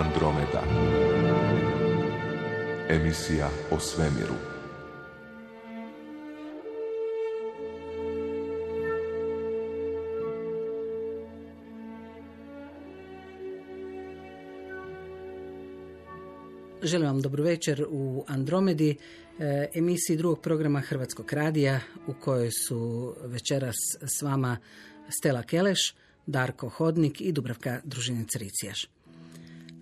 Andromeda. Emisija o svemiru. Želim vam dobro večer u Andromedi, e, emisiji drugog programa Hrvatskog radija u kojoj su večeras s vama Stela Keleš, Darko Hodnik i Dubravka Družinec Ricijaš.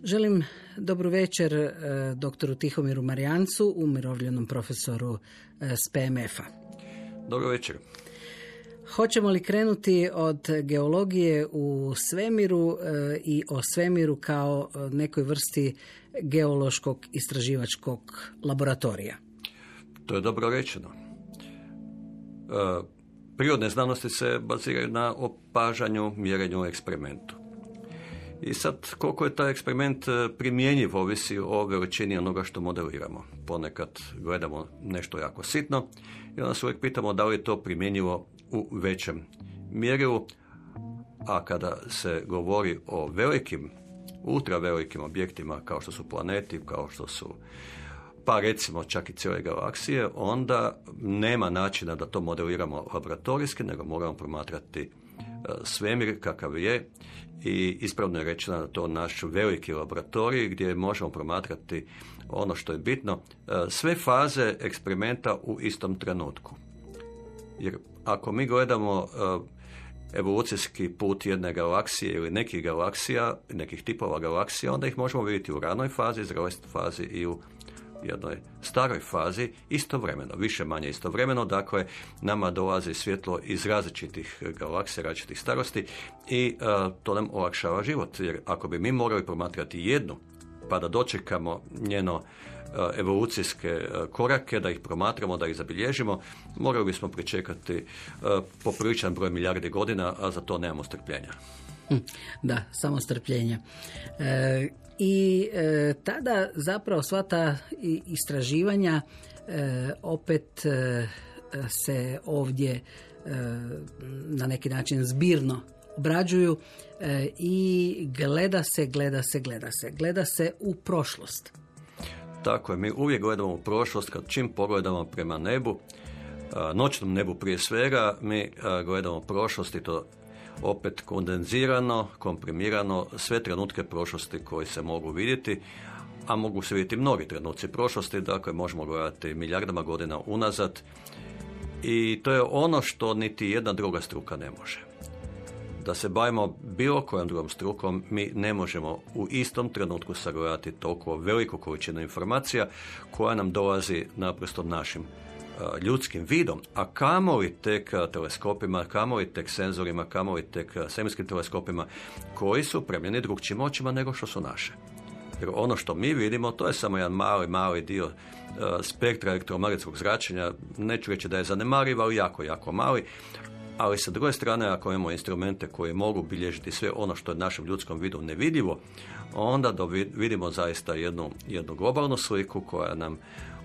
Želim dobru večer e, doktoru Tihomiru Marijancu, umirovljenom profesoru e, s PMF-a. Dobro večer. Hoćemo li krenuti od geologije u svemiru e, i o svemiru kao nekoj vrsti geološkog istraživačkog laboratorija? To je dobro rečeno. Prirodne znanosti se baziraju na opažanju, mjerenju, eksperimentu. I sad, koliko je taj eksperiment e, primjenjiv, ovisi o veličini onoga što modeliramo. Ponekad gledamo nešto jako sitno i onda se uvijek pitamo da li je to primjenjivo u većem mjerilu, a kada se govori o velikim, ultra velikim objektima kao što su planeti, kao što su pa recimo čak i cijele galaksije, onda nema načina da to modeliramo laboratorijski, nego moramo promatrati e, svemir kakav je i ispravno je rečeno da to naš veliki laboratorij gdje možemo promatrati ono što je bitno, e, sve faze eksperimenta u istom trenutku. Jer ako mi gledamo e, evolucijski put jedne galaksije ili nekih galaksija, nekih tipova galaksija, onda ih možemo vidjeti u ranoj fazi, zreloj fazi i u jednoj staroj fazi istovremeno, više manje istovremeno, dakle nama dolazi svjetlo iz različitih galaksija, različitih starosti i e, to nam olakšava život, jer ako bi mi morali promatrati jednu, pa da dočekamo njeno e, evolucijske e, korake, da ih promatramo, da ih zabilježimo, morali bismo pričekati popriličan broj milijardi godina, a za to nemamo strpljenja. Hm, da, samo strpljenja. I e, tada zapravo sva ta istraživanja e, opet e, se ovdje na neki način zbirno obrađuju i gleda se, gleda se, gleda se. Gleda se u prošlost. Tako je, mi uvijek gledamo u prošlost kad čim pogledamo prema nebu, noćnom nebu prije svega, mi gledamo prošlost i to opet kondenzirano, komprimirano, sve trenutke prošlosti koji se mogu vidjeti, a mogu se vidjeti mnogi trenuci prošlosti, dakle možemo gledati milijardama godina unazad i to je ono što niti jedna druga struka ne može. Da se bavimo bilo kojom drugom strukom, mi ne možemo u istom trenutku sagledati toliko veliku količinu informacija koja nam dolazi naprosto našim ljudskim vidom, a kamoli tek teleskopima, kamoli tek senzorima, kamoli tek svemirskim teleskopima koji su premljeni drugčijim očima nego što su naše. Jer ono što mi vidimo, to je samo jedan mali, mali dio spektra elektromagnetskog zračenja. Neću reći da je zanemariv, ali jako, jako mali. Ali sa druge strane, ako imamo instrumente koji mogu bilježiti sve ono što je našem ljudskom vidu nevidljivo, onda vidimo zaista jednu, jednu globalnu sliku koja nam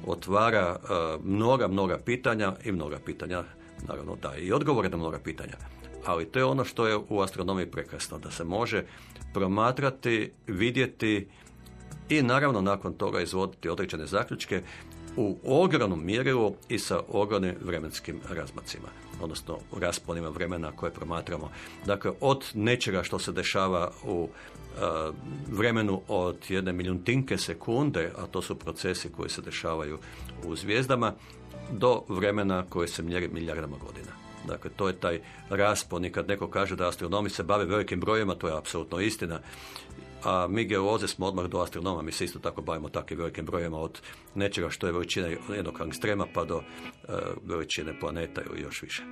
otvara e, mnoga, mnoga pitanja i mnoga pitanja, naravno da i odgovore na mnoga pitanja. Ali to je ono što je u astronomiji prekrasno, da se može promatrati, vidjeti i naravno nakon toga izvoditi određene zaključke u ogromnom mjerilu i sa ogromnim vremenskim razmacima, odnosno rasponima vremena koje promatramo. Dakle, od nečega što se dešava u vremenu od jedne milijuntinke sekunde, a to su procesi koji se dešavaju u zvijezdama, do vremena koje se mjeri milijardama godina. Dakle, to je taj raspon i kad neko kaže da astronomi se bave velikim brojima, to je apsolutno istina. A mi geoloze smo odmah do astronoma, mi se isto tako bavimo takvim velikim brojima od nečega što je veličina jednog angstrema pa do uh, veličine planeta ili još više.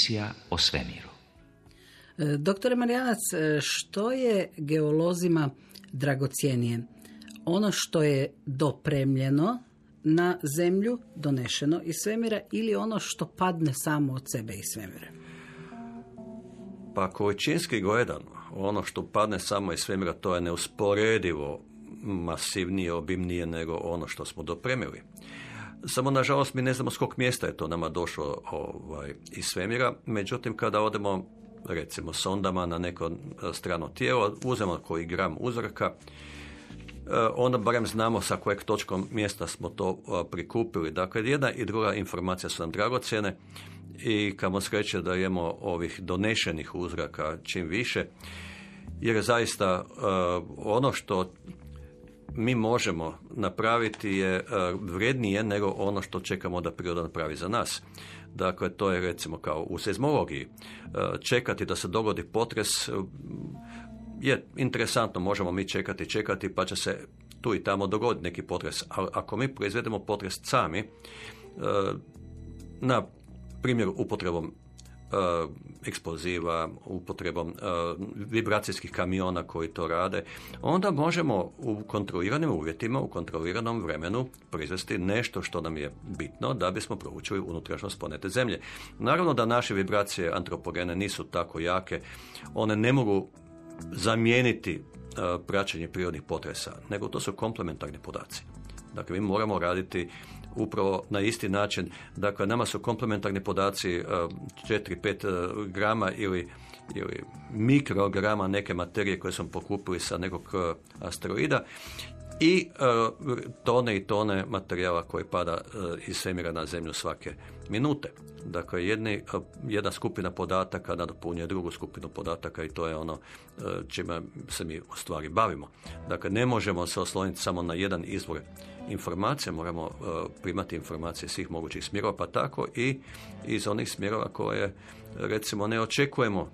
Emisija o svemiru. E, doktore Marijanac, e, što je geolozima dragocijenije? Ono što je dopremljeno na zemlju, donešeno iz svemira ili ono što padne samo od sebe iz svemira? Pa količinski gledano, ono što padne samo iz svemira, to je neusporedivo masivnije, obimnije nego ono što smo dopremili. Samo, nažalost, mi ne znamo s kog mjesta je to nama došlo ovaj, iz svemira. Međutim, kada odemo, recimo, sondama na neko strano tijelo, uzmemo koji gram uzorka, e, onda barem znamo sa kojeg točkom mjesta smo to prikupili. Dakle, jedna i druga informacija su nam dragocjene i kamo sreće da imamo ovih donešenih uzraka čim više, jer zaista ono što mi možemo napraviti je e, vrednije nego ono što čekamo da priroda napravi za nas. Dakle, to je recimo kao u seizmologiji. E, čekati da se dogodi potres e, je interesantno, možemo mi čekati, čekati, pa će se tu i tamo dogoditi neki potres. Ali ako mi proizvedemo potres sami, na primjer upotrebom eksploziva, upotrebom eh, vibracijskih kamiona koji to rade, onda možemo u kontroliranim uvjetima, u kontroliranom vremenu proizvesti nešto što nam je bitno da bismo proučili unutrašnjost planete Zemlje. Naravno da naše vibracije antropogene nisu tako jake, one ne mogu zamijeniti eh, praćenje prirodnih potresa, nego to su komplementarni podaci. Dakle, mi moramo raditi upravo na isti način. Dakle, nama su komplementarni podaci 4-5 e, e, grama ili ili mikrograma neke materije koje smo pokupili sa nekog e, asteroida i tone i tone materijala koji pada iz svemira na zemlju svake minute. Dakle, jedni, jedna skupina podataka nadopunjuje drugu skupinu podataka i to je ono čime se mi u stvari bavimo. Dakle, ne možemo se osloniti samo na jedan izvor informacija, moramo uh, primati informacije svih mogućih smjerova, pa tako i iz onih smjerova koje recimo ne očekujemo,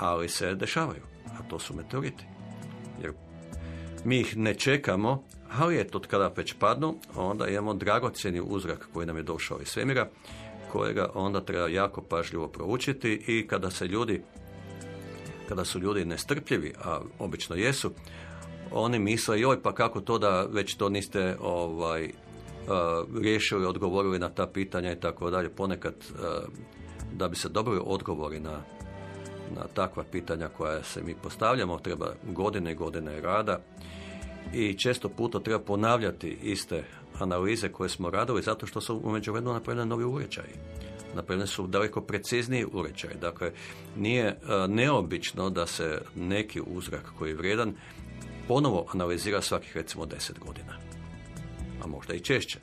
ali se dešavaju, a to su meteoriti. Jer mi ih ne čekamo, ali eto, kada već padnu, onda imamo dragocjeni uzrak koji nam je došao iz svemira, kojega onda treba jako pažljivo proučiti i kada se ljudi kada su ljudi nestrpljivi, a obično jesu, oni misle, joj, pa kako to da već to niste ovaj, uh, riješili, odgovorili na ta pitanja i tako dalje. Ponekad uh, da bi se dobili odgovori na, na takva pitanja koja se mi postavljamo, treba godine i godine rada i često puta treba ponavljati iste analize koje smo radili zato što su u međuvremenu napravljeni novi uređaji. Napravljeni su daleko precizniji uređaji. Dakle, nije uh, neobično da se neki uzrak koji je vredan ponovo analizira svakih recimo deset godina. A možda i češće,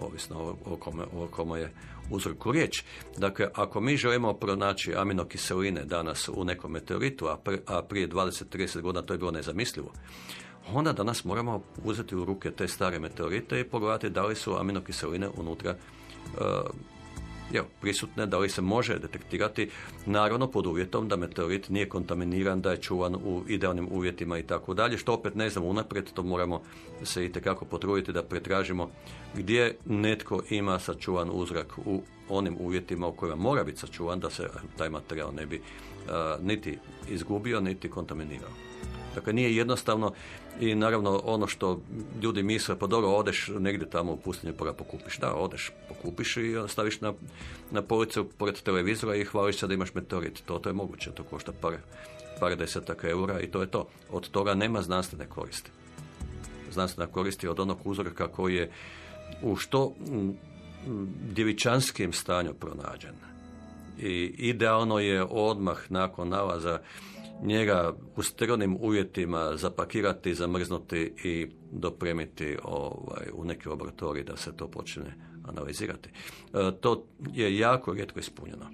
ovisno o kome, o kome je uzroku riječ. Dakle, ako mi želimo pronaći aminokiseline danas u nekom meteoritu, a, a prije 20-30 godina to je bilo nezamislivo, onda danas moramo uzeti u ruke te stare meteorite i pogledati da li su aminokiseline unutra uh, je prisutne, da li se može detektirati, naravno pod uvjetom da meteorit nije kontaminiran, da je čuvan u idealnim uvjetima i tako dalje, što opet ne znamo unaprijed, to moramo se i tekako potruditi da pretražimo gdje netko ima sačuvan uzrak u onim uvjetima u kojima mora biti sačuvan da se taj materijal ne bi niti izgubio, niti kontaminirao. Dakle, nije jednostavno i naravno ono što ljudi misle, pa dobro, odeš negdje tamo u pustinju pa pokupiš. Da, odeš, pokupiš i staviš na, na policu pored televizora i hvališ se da imaš meteorit. To, to je moguće, to košta par, par desetaka eura i to je to. Od toga nema znanstvene koristi. Znanstvena koristi od onog uzorka koji je u što djevičanskim stanju pronađen. I idealno je odmah nakon nalaza njega u sterilnim uvjetima zapakirati, zamrznuti i dopremiti ovaj, u neki laboratorij da se to počne analizirati. E, to je jako rijetko ispunjeno.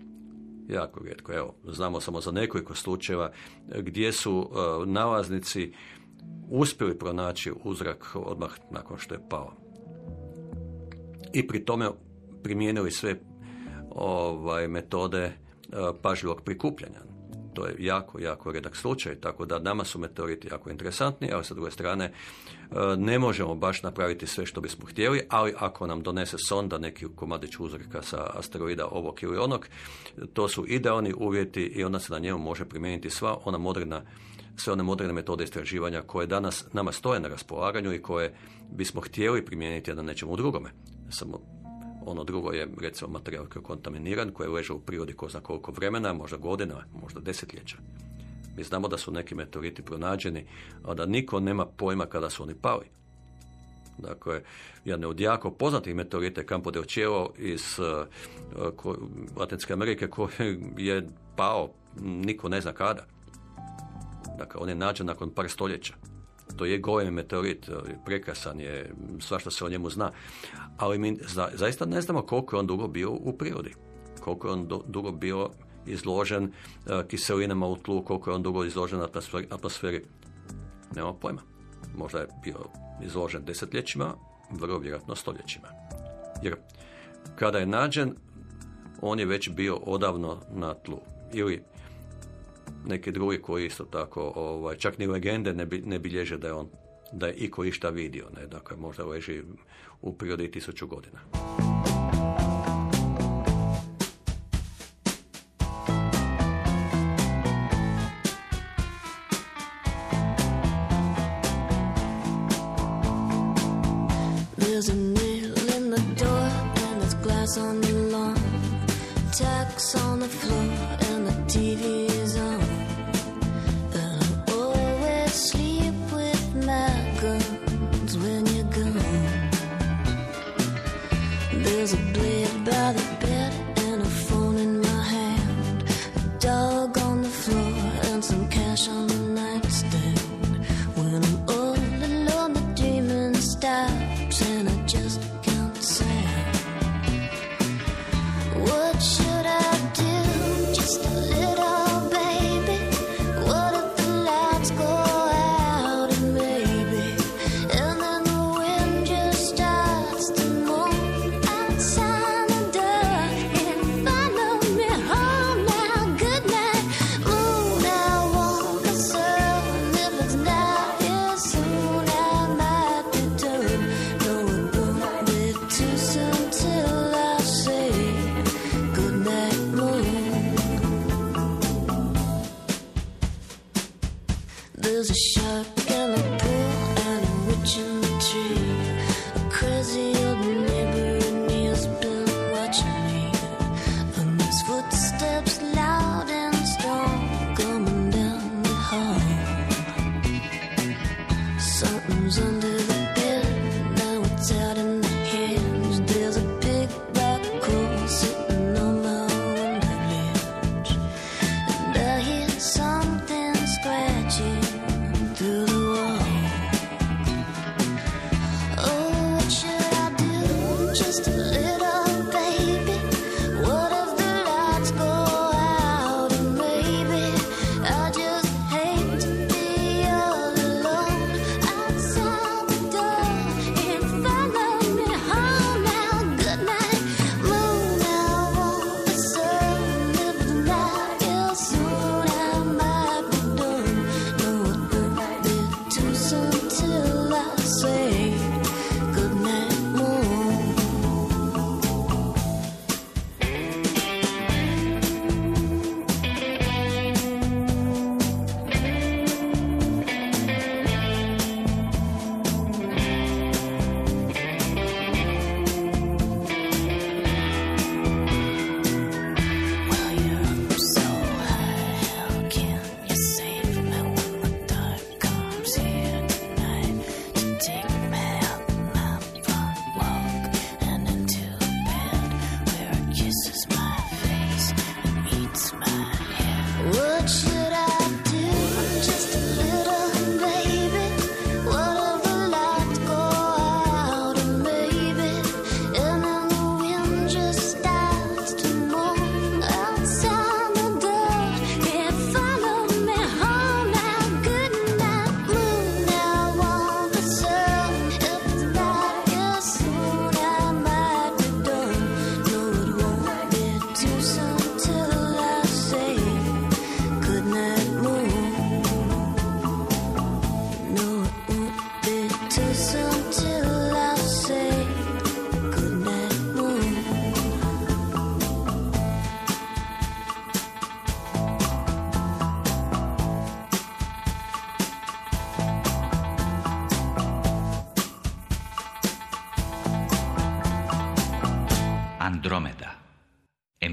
Jako rijetko. Evo, znamo samo za nekoliko slučajeva gdje su e, nalaznici uspjeli pronaći uzrak odmah nakon što je pao. I pri tome primijenili sve ovaj metode e, pažljivog prikupljanja To je jako, jako redak slučaj, tako da nama su meteoriti jako interesantni, ali sa druge strane e, ne možemo baš napraviti sve što bismo htjeli, ali ako nam donese sonda neki komadić uzorka sa asteroida ovog ili onog, to su idealni uvjeti i onda se na njemu može primijeniti sva ona moderna sve one moderne metode istraživanja koje danas nama stoje na raspolaganju i koje bismo htjeli primijeniti na nečemu drugome. Samo ono drugo je recimo materijal koji je kontaminiran, koji leže u prirodi ko zna koliko vremena, možda godina, možda desetljeća. Mi znamo da su neki meteoriti pronađeni, a da niko nema pojma kada su oni pali. Dakle, jedan od jako poznatih meteorita je Campo del Cielo iz uh, Latinske Amerike koji je pao, niko ne zna kada. Dakle, on je nađen nakon par stoljeća. To je golem meteorit, prekrasan je, svašta se o njemu zna. Ali mi zaista ne znamo koliko je on dugo bio u prirodi. Koliko je on dugo bio izložen uh, kiselinama u tlu, koliko je on dugo izložen atmosferi. atmosferi. Nema pojma. Možda je bio izložen desetljećima, vrlo vjerojatno stoljećima. Jer kada je nađen, on je već odavno odavno na tlu. Ili neki drugi koji isto tako, ovaj, čak ni legende ne, bi, ne bilježe da je on da je iko išta vidio, ne, dakle možda leži u prirodi tisuću godina.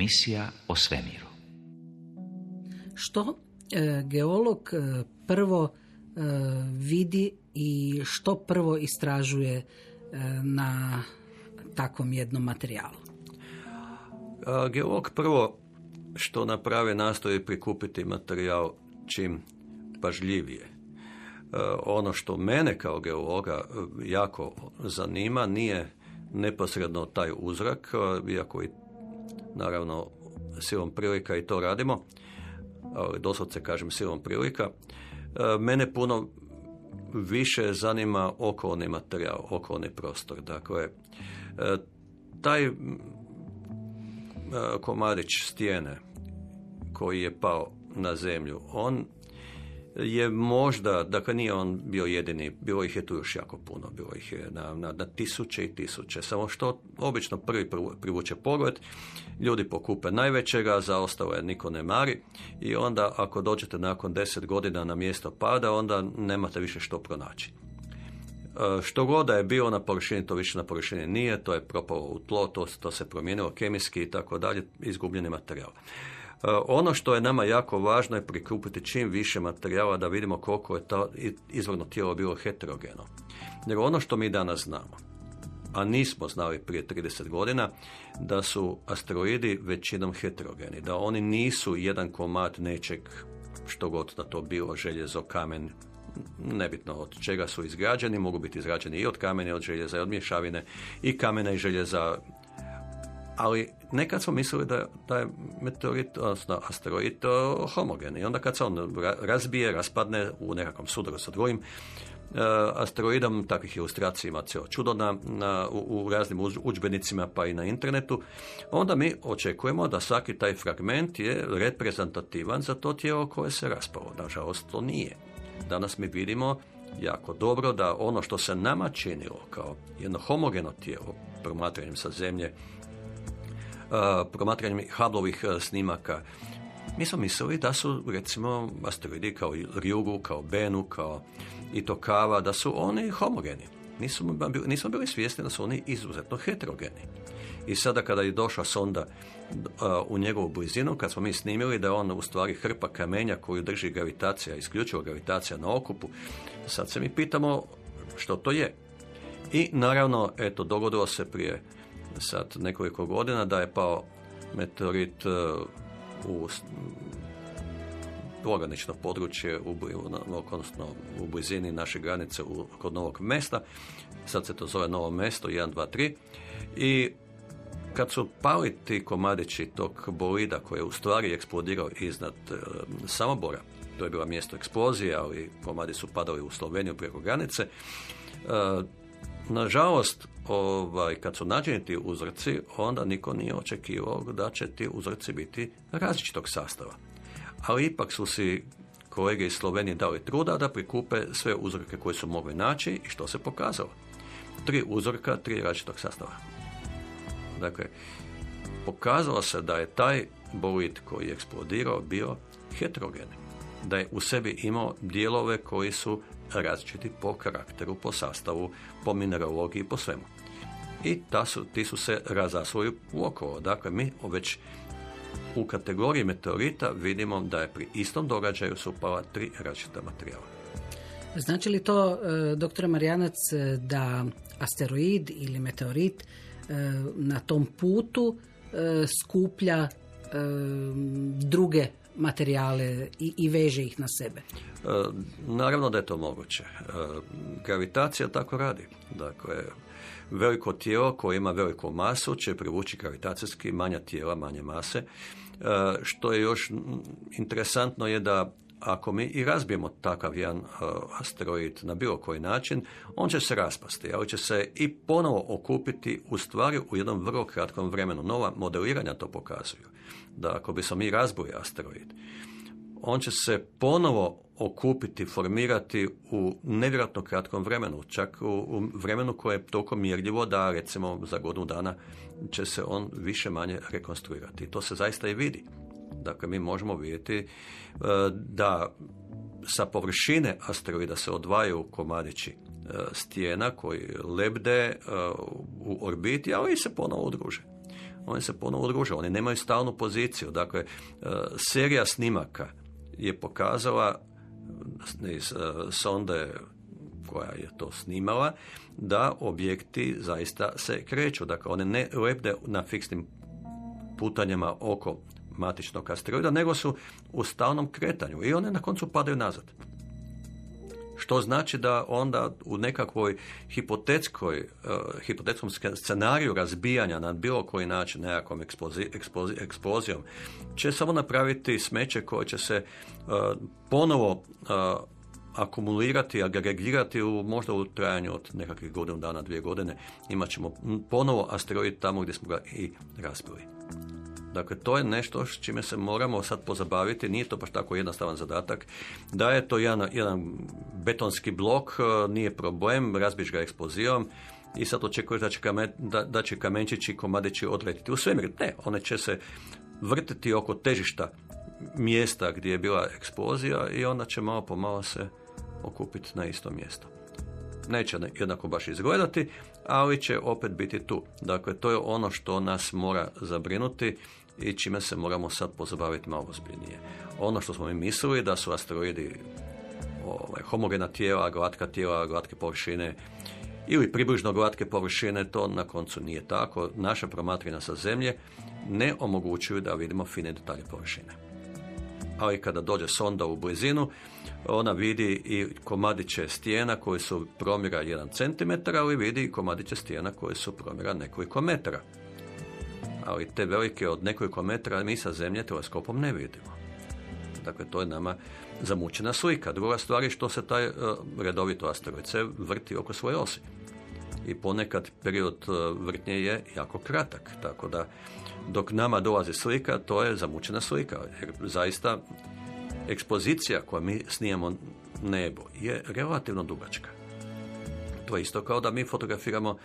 Emisija o svemiru. Što e, geolog e, prvo e, vidi i što prvo istražuje na takvom jednom materijalu? Geolog prvo što naprave nastoji prikupiti materijal čim pažljivije. Ono što mene kao geologa jako zanima nije neposredno taj uzrak, iako i naravno silom prilika i to radimo, ali doslovce kažem silom prilika, mene puno više zanima okolni materijal, okolni prostor. Dakle, taj komadić stijene koji je pao na zemlju, on je možda, dakle nije on bio jedini, bilo ih je tu još jako puno, bilo ih je na, na, na tisuće i tisuće, samo što obično prvi privuče pogled, ljudi pokupe najvećega, za ostalo je niko ne mari i onda ako dođete nakon deset godina na mjesto pada, onda nemate više što pronaći. E, što god je bilo na površini, to više na površini nije, to je propalo u tlo, to, to se promijenilo kemijski i tako dalje, izgubljeni materijal. E, ono što je nama jako važno je prikupiti čim više materijala da vidimo koliko je to izvorno tijelo bilo heterogeno. Jer ono što mi danas znamo, a nismo znali prije 30 godina, da su asteroidi većinom heterogeni, da oni nisu jedan komad nečeg što god da to bilo, željezo, kamen, nebitno od čega su izgrađeni, mogu biti izgrađeni i od kamene, od željeza, i od mješavine, i kamena i željeza, ali nekad smo mislili da, da je meteorit, odnosno asteroid homogen. I onda kad se on razbije, raspadne u nekakvom sudaru sa drugim asteroidom, takvih ilustracija ima cijelo čudo na, na, u, u raznim udžbenicima pa i na internetu, onda mi očekujemo da svaki taj fragment je reprezentativan za to tijelo koje se raspalo. Nažalost, to nije. Danas mi vidimo jako dobro da ono što se nama činilo kao jedno homogeno tijelo, promatranjem sa zemlje, promatranjem Hubbleovih snimaka, mi smo mislili da su recimo asteroidi kao Ryugu, kao Benu, kao Itokava, da su oni homogeni. Nismo, nismo bili svjesni da su oni izuzetno heterogeni. I sada kada je došla sonda u njegovu blizinu, kad smo mi snimili da je on u stvari hrpa kamenja koju drži gravitacija, isključivo gravitacija na okupu, sad se mi pitamo što to je. I naravno, eto, dogodilo se prije sad nekoliko godina da je pao meteorit u pogranično područje u, odnosno u blizini naše granice u, kod novog mesta. Sad se to zove novo mesto, 1, 2, 3. I kad su pali ti komadići tog bolida koji je u stvari eksplodirao iznad e, Samobora, to je bilo mjesto eksplozije, ali komadi su padali u Sloveniju preko granice, e, nažalost, ovaj, kad su nađeni ti uzorci, onda niko nije očekivao da će ti uzorci biti različitog sastava. Ali ipak su si kolege iz Slovenije dali truda da prikupe sve uzorke koje su mogli naći i što se pokazalo. Tri uzorka, tri različitog sastava. Dakle, pokazalo se da je taj bolid koji je eksplodirao bio heterogen. Da je u sebi imao dijelove koji su različiti po karakteru, po sastavu, po mineralogiji, po svemu. I ta su, ti su se razasvoju u okolo. Dakle, mi već u kategoriji meteorita vidimo da je pri istom događaju su upala tri različita materijala. Znači li to, e, doktore Marijanac, e, da asteroid ili meteorit e, na tom putu skuplja druge materijale i, i veže ih na sebe? Naravno da je to moguće. Gravitacija tako radi. Dakle, veliko tijelo koje ima veliku masu će privući gravitacijski manja tijela, manje mase. Što je još interesantno je da ako mi i razbijemo takav jedan asteroid na bilo koji način, on će se raspasti, ali će se i ponovo okupiti u stvari u jednom vrlo kratkom vremenu. Nova modeliranja to pokazuju. Da ako bi se mi razbili asteroid, on će se ponovo okupiti, formirati u nevjerojatno kratkom vremenu, čak u, vremenu koje je toliko mjerljivo da recimo za godinu dana će se on više manje rekonstruirati. To se zaista i vidi. Dakle, mi možemo vidjeti e, da sa površine asteroida se odvajaju komadići e, stijena koji lebde e, u orbiti, ali i se ponovo udruže. oni se ponovo udruže, oni nemaju stalnu poziciju. Dakle, serija snimaka je pokazala sonde koja je to snimala, da objekti zaista se kreću. Dakle, one ne lebde na fiksnim putanjama oko matičnog asteroida, nego su u stalnom kretanju i one na koncu padaju nazad. Što znači da onda u nekakvoj hipotetskoj, uh, hipotetskom scenariju razbijanja na bilo koji način nekakvom eksplozi, eksplozijom će samo napraviti smeće koje će se uh, ponovo uh, akumulirati, agregirati u, možda u trajanju od nekakvih godinu dana, dvije godine, imat ćemo ponovo asteroid tamo gdje smo ga i razbili. Dakle, to je nešto s čime se moramo sad pozabaviti, nije to baš tako jednostavan zadatak. Da je to jedan, jedan betonski blok, e, nije problem, razbiš ga eksplozijom, i sad očekuješ da će, kamen, da, da će kamenčići i komadići odletiti u svemir. Ne, one će se vrtiti oko težišta mjesta gdje je bila eksplozija i onda će malo po malo se okupiti na isto mjesto. Neće jednako baš izgledati, ali će opet biti tu. Dakle, to je ono što nas mora zabrinuti i čime se moramo sad pozabaviti malo ozbiljnije. Ono što smo mi mislili da su asteroidi ovaj, homogena tijela, glatka tijela, glatke površine ili približno glatke površine, to na koncu nije tako. Naša promatrina sa zemlje ne omogućuju da vidimo fine detalje površine. Ali kada dođe sonda u blizinu, ona vidi i komadiće stijena koji su promjera 1 cm, ali vidi i komadiće stijena koji su promjera nekoliko metara ali te velike od nekoliko metara mi sa zemlje teleskopom ne vidimo. Dakle, to je nama zamučena slika. Druga stvar je što se taj uh, redovito asteroid se vrti oko svoje osi. I ponekad period uh, vrtnje je jako kratak, tako da dok nama dolazi slika, to je zamučena slika. Jer zaista ekspozicija koja mi snijemo nebo je relativno dugačka. To je isto kao da mi fotografiramo uh,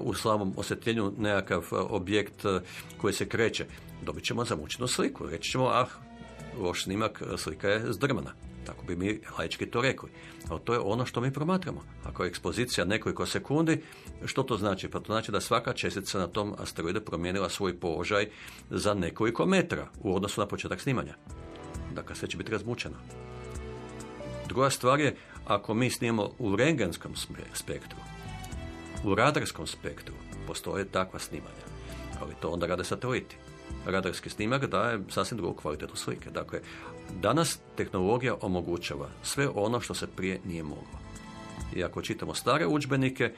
u slavom osjetljenju nekakav uh, objekt uh, koji se kreće. Dobit ćemo zamučenu sliku. Reći ćemo, ah, loš snimak, slika je zdrmana. Tako bi mi laički to rekli. Ali to je ono što mi promatramo. Ako je ekspozicija nekoliko sekundi, što to znači? Pa to znači da svaka čestica na tom asteroidu promijenila svoj položaj za nekoliko metra u odnosu na početak snimanja. Dakle, sve će biti razmučeno. Druga stvar je, ako mi snimamo u rengenskom spektru, u radarskom spektru, postoje takva snimanja. Ali to onda rade sateliti. Radarski snimak daje sasvim drugu kvalitetu slike. Dakle, danas tehnologija omogućava sve ono što se prije nije moglo. I ako čitamo stare udžbenike, e,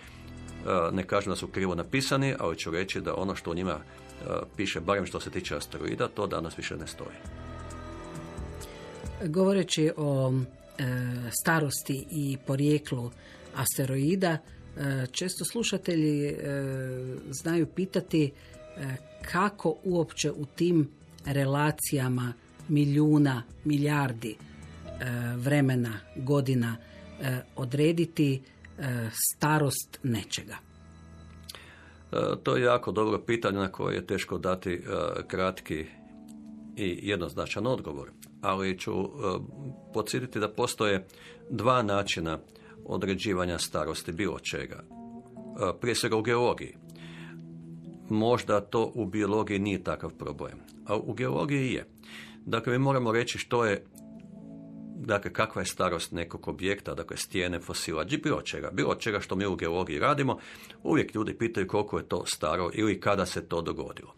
ne kažem da su krivo napisani, ali ću reći da ono što u njima e, piše, barem što se tiče asteroida, to danas više ne stoji. Govoreći o starosti i porijeklu asteroida, e, često slušatelji e, znaju pitati kako uopće u tim relacijama milijuna, milijardi vremena, godina odrediti starost nečega. To je jako dobro pitanje na koje je teško dati kratki i jednoznačan odgovor ali ću e, podsjetiti da postoje dva načina određivanja starosti bilo čega. E, prije svega u geologiji. Možda to u biologiji nije takav problem, a u geologiji je. Dakle, mi moramo reći što je dakle, kakva je starost nekog objekta, dakle, stijene, fosila, bilo čega, bilo čega što mi u geologiji radimo, uvijek ljudi pitaju koliko je to staro ili kada se to dogodilo.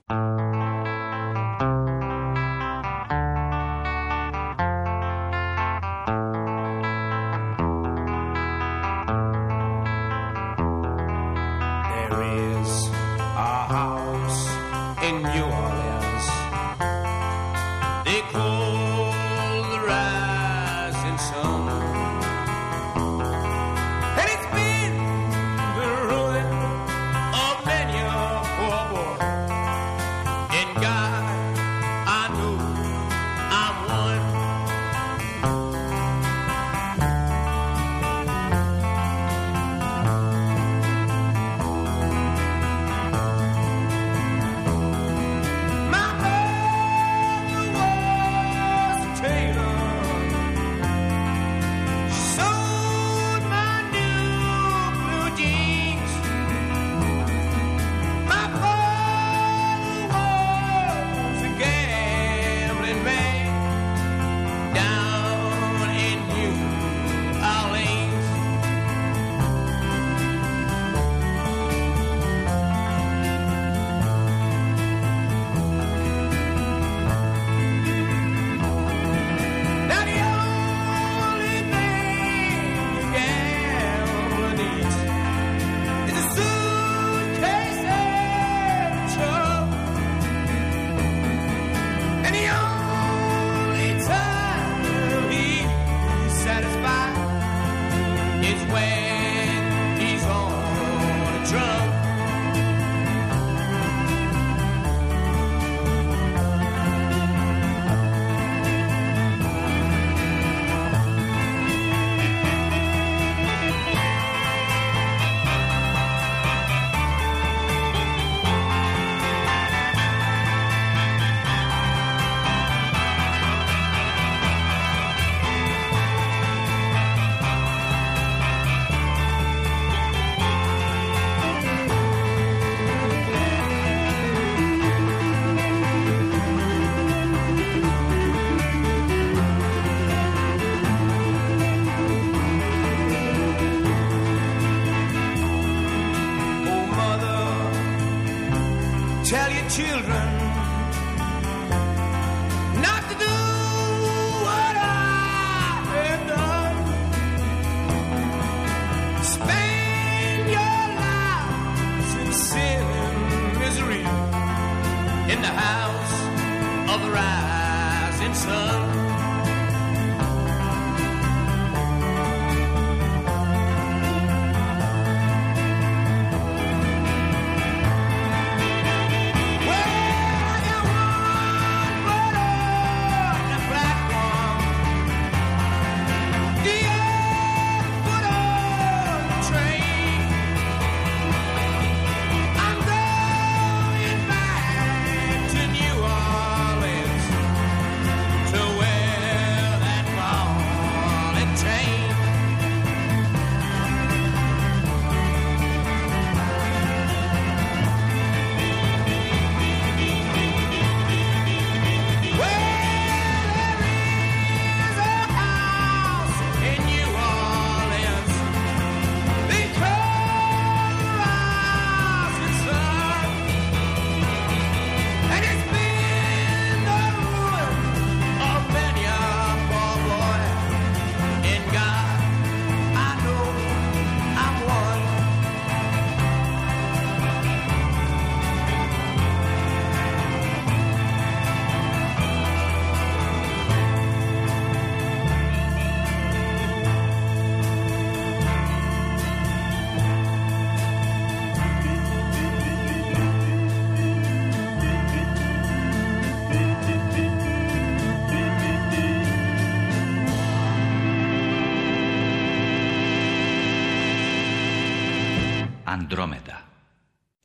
Andromeda.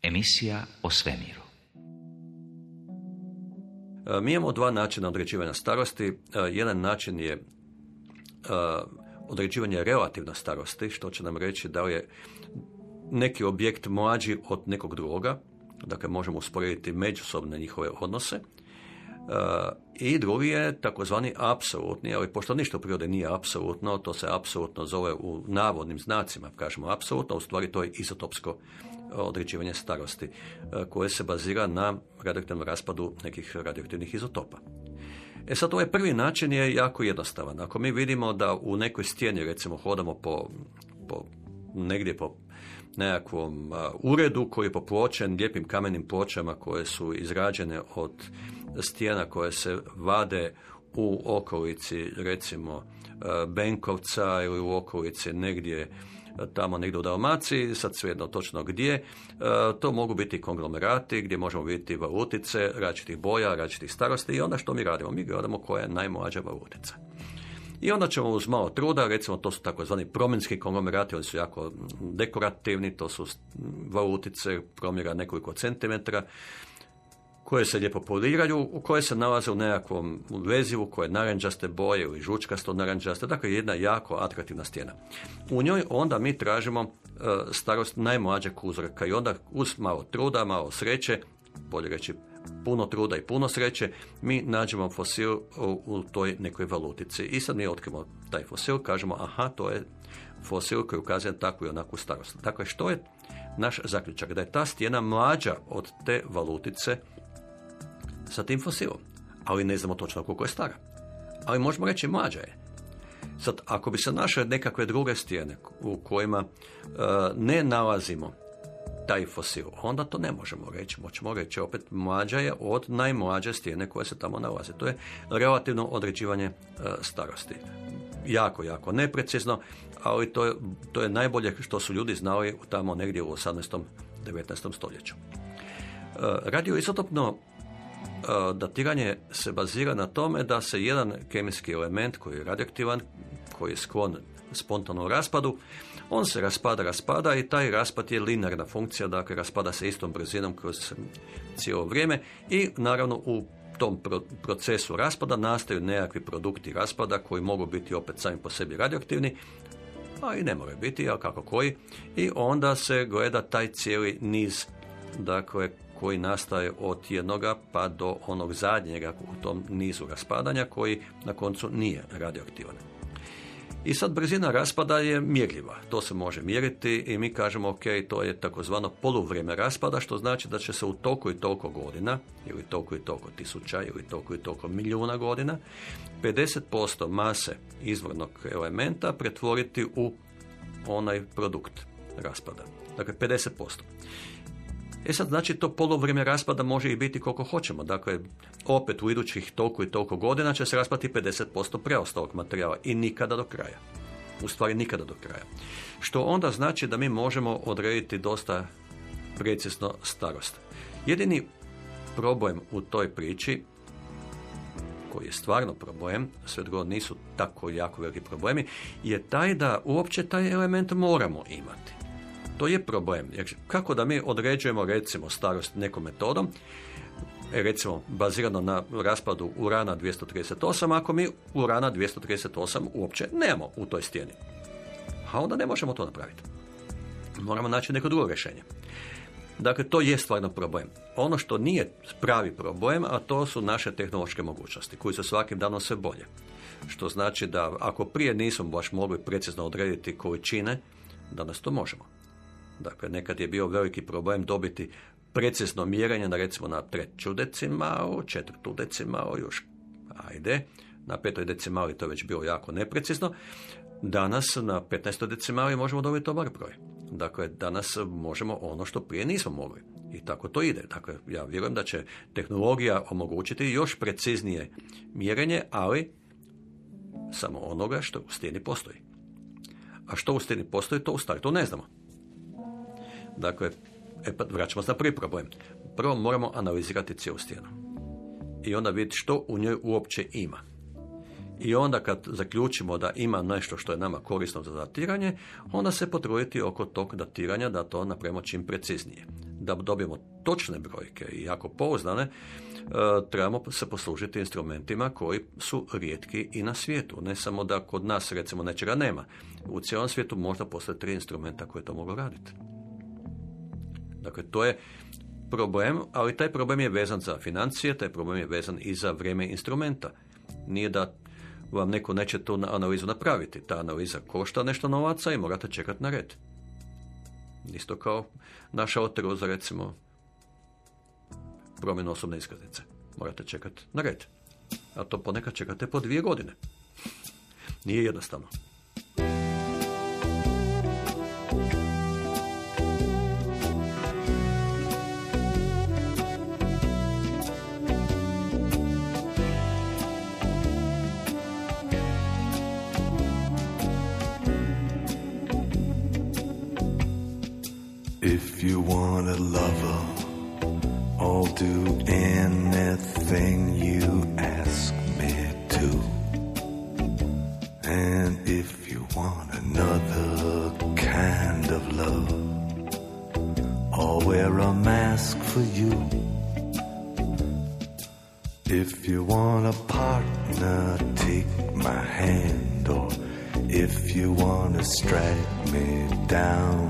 Emisija o svemiru. E, Mi imamo dva načina određivanja starosti. E, Jedan način je e, određivanje relativne starosti, što će nam reći da je neki objekt mlađi od nekog drugoga, dakle možemo usporediti međusobne njihove odnose. I drugi je takozvani apsolutni, ali pošto ništa u prirodi nije apsolutno, to se apsolutno zove u navodnim znacima, kažemo apsolutno, u stvari to je izotopsko određivanje starosti, e, koje se bazira na radioaktivnom raspadu nekih radioaktivnih izotopa. E sad, ovaj prvi način je jako jednostavan. Ako mi vidimo da u nekoj stijeni, recimo, hodamo po, po negdje po nekakvom uredu koji je popločen lijepim kamenim pločama koje su izrađene od stijena koje se vade u okolici recimo Benkovca ili u okolici negdje tamo negdje u Dalmaciji, sad svejedno točno gdje, to mogu biti konglomerati gdje možemo vidjeti valutice različitih boja, različitih starosti i onda što mi radimo? Mi gledamo koja je najmlađa valutica. I onda ćemo uz malo truda, recimo to su takozvani promjenski konglomerati, oni su jako dekorativni, to su valutice promjera nekoliko centimetra, koje se lijepo poliraju, u koje se nalaze u nekakvom vezivu koje je naranđaste boje ili žučkasto naranđaste, dakle jedna jako atraktivna stijena. U njoj onda mi tražimo e, starost najmlađeg uzorka i onda uz malo truda, malo sreće, bolje reći puno truda i puno sreće, mi nađemo fosil u, u toj nekoj valutici. I sad mi otkrimo taj fosil, kažemo aha, to je fosil koji ukazuje takvu i onakvu starost. Dakle, što je naš zaključak? Da je ta stijena mlađa od te valutice sa tim fosilom. Ali ne znamo točno koliko je stara. Ali možemo reći mlađa je. Sad, ako bi se našle nekakve druge stijene u kojima e, ne nalazimo taj fosil, onda to ne možemo reći. Moćemo reći opet mlađa je od najmlađe stijene koje se tamo nalaze. To je relativno određivanje e, starosti. Jako, jako neprecizno, ali to je, to je najbolje što su ljudi znali tamo negdje u 18 19. stoljeću. Radioizotopno datiranje se bazira na tome da se jedan kemijski element koji je radioaktivan, koji je sklon spontanom raspadu, on se raspada, raspada i taj raspad je linearna funkcija, dakle raspada se istom brzinom kroz cijelo vrijeme i naravno u tom procesu raspada nastaju nekakvi produkti raspada koji mogu biti opet sami po sebi radioaktivni, a i ne moraju biti, a kako koji. I onda se gleda taj cijeli niz dakle, koji nastaje od jednoga pa do onog zadnjega u tom nizu raspadanja koji na koncu nije radioaktivan. I sad brzina raspada je mjerljiva. To se može mjeriti i mi kažemo ok, to je takozvano poluvrijeme raspada, što znači da će se u toliko i toliko godina, ili toliko i toliko tisuća, ili toliko i toliko milijuna godina, 50% mase izvornog elementa pretvoriti u onaj produkt raspada. Dakle, 50%. E sad, znači, to polovrijeme raspada može i biti koliko hoćemo. Dakle, opet u idućih toliko i toliko godina će se raspati 50% preostalog materijala i nikada do kraja. U stvari nikada do kraja. Što onda znači da mi možemo odrediti dosta precizno starost. Jedini problem u toj priči koji je stvarno problem, sve drugo nisu tako jako veliki problemi, je taj da uopće taj element moramo imati. To je problem. Jer kako da mi određujemo recimo starost nekom metodom, e, recimo bazirano na raspadu urana 238, ako mi urana 238 uopće nemamo u toj stijeni. A onda ne možemo to napraviti. Moramo naći neko drugo rješenje. Dakle, to je stvarno problem. Ono što nije pravi problem, a to su naše tehnološke mogućnosti, koji su svakim danom sve bolje. Što znači da ako prije nismo baš mogli precizno odrediti količine, danas to možemo. Dakle, nekad je bio veliki problem dobiti precizno mjerenje na recimo na treću decimalu, četvrtu decimalu, još ajde, na petoj decimali to je već bilo jako neprecizno. Danas na 15. decimali možemo dobiti dobar broj. Dakle, danas možemo ono što prije nismo mogli. I tako to ide. Dakle, ja vjerujem da će tehnologija omogućiti još preciznije mjerenje, ali samo onoga što u stijeni postoji. A što u stijeni postoji, to u startu ne znamo. Dakle, e pa vraćamo se na prvi problem. Prvo moramo analizirati cijelu stijenu. I onda vidjeti što u njoj uopće ima. I onda kad zaključimo da ima nešto što je nama korisno za datiranje, onda se potruditi oko tog datiranja da to napravimo čim preciznije. Da dobijemo točne brojke i jako pouzdane, e, trebamo se poslužiti instrumentima koji su rijetki i na svijetu. Ne samo da kod nas recimo nečega nema. U cijelom svijetu možda postoje tri instrumenta koje to mogu raditi. Dakle, to je problem, ali taj problem je vezan za financije, taj problem je vezan i za vrijeme instrumenta. Nije da vam neko neće tu analizu napraviti. Ta analiza košta nešto novaca i morate čekati na red. Isto kao naša oteru za recimo promjenu osobne iskaznice. Morate čekati na red. A to ponekad čekate po dvije godine. Nije jednostavno. Strike me down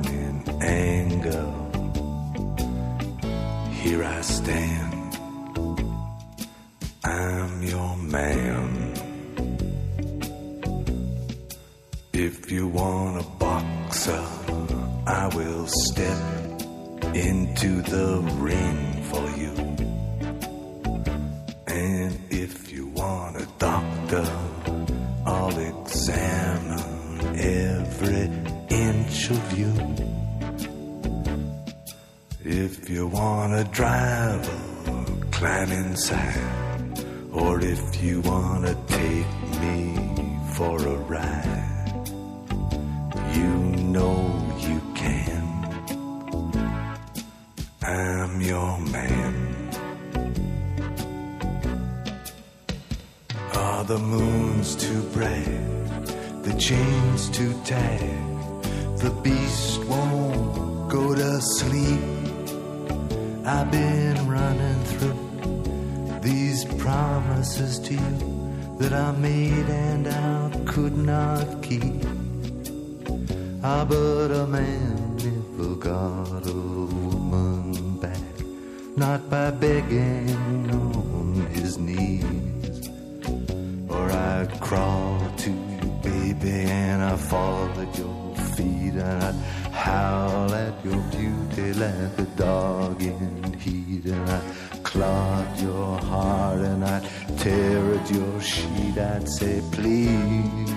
that I made say, please.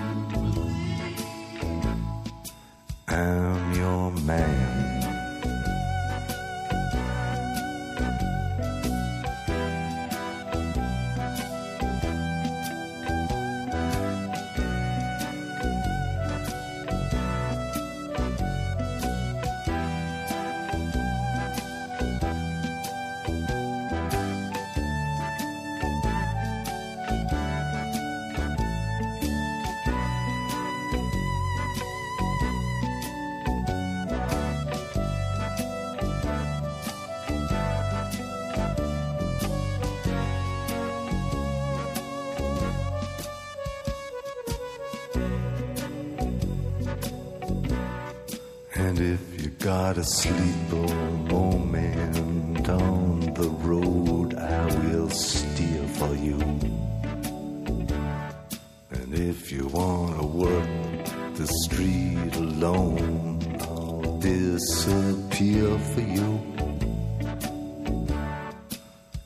I'm your man. Got a sleeper moment on the road, I will steer for you. And if you wanna work the street alone, I'll disappear for you.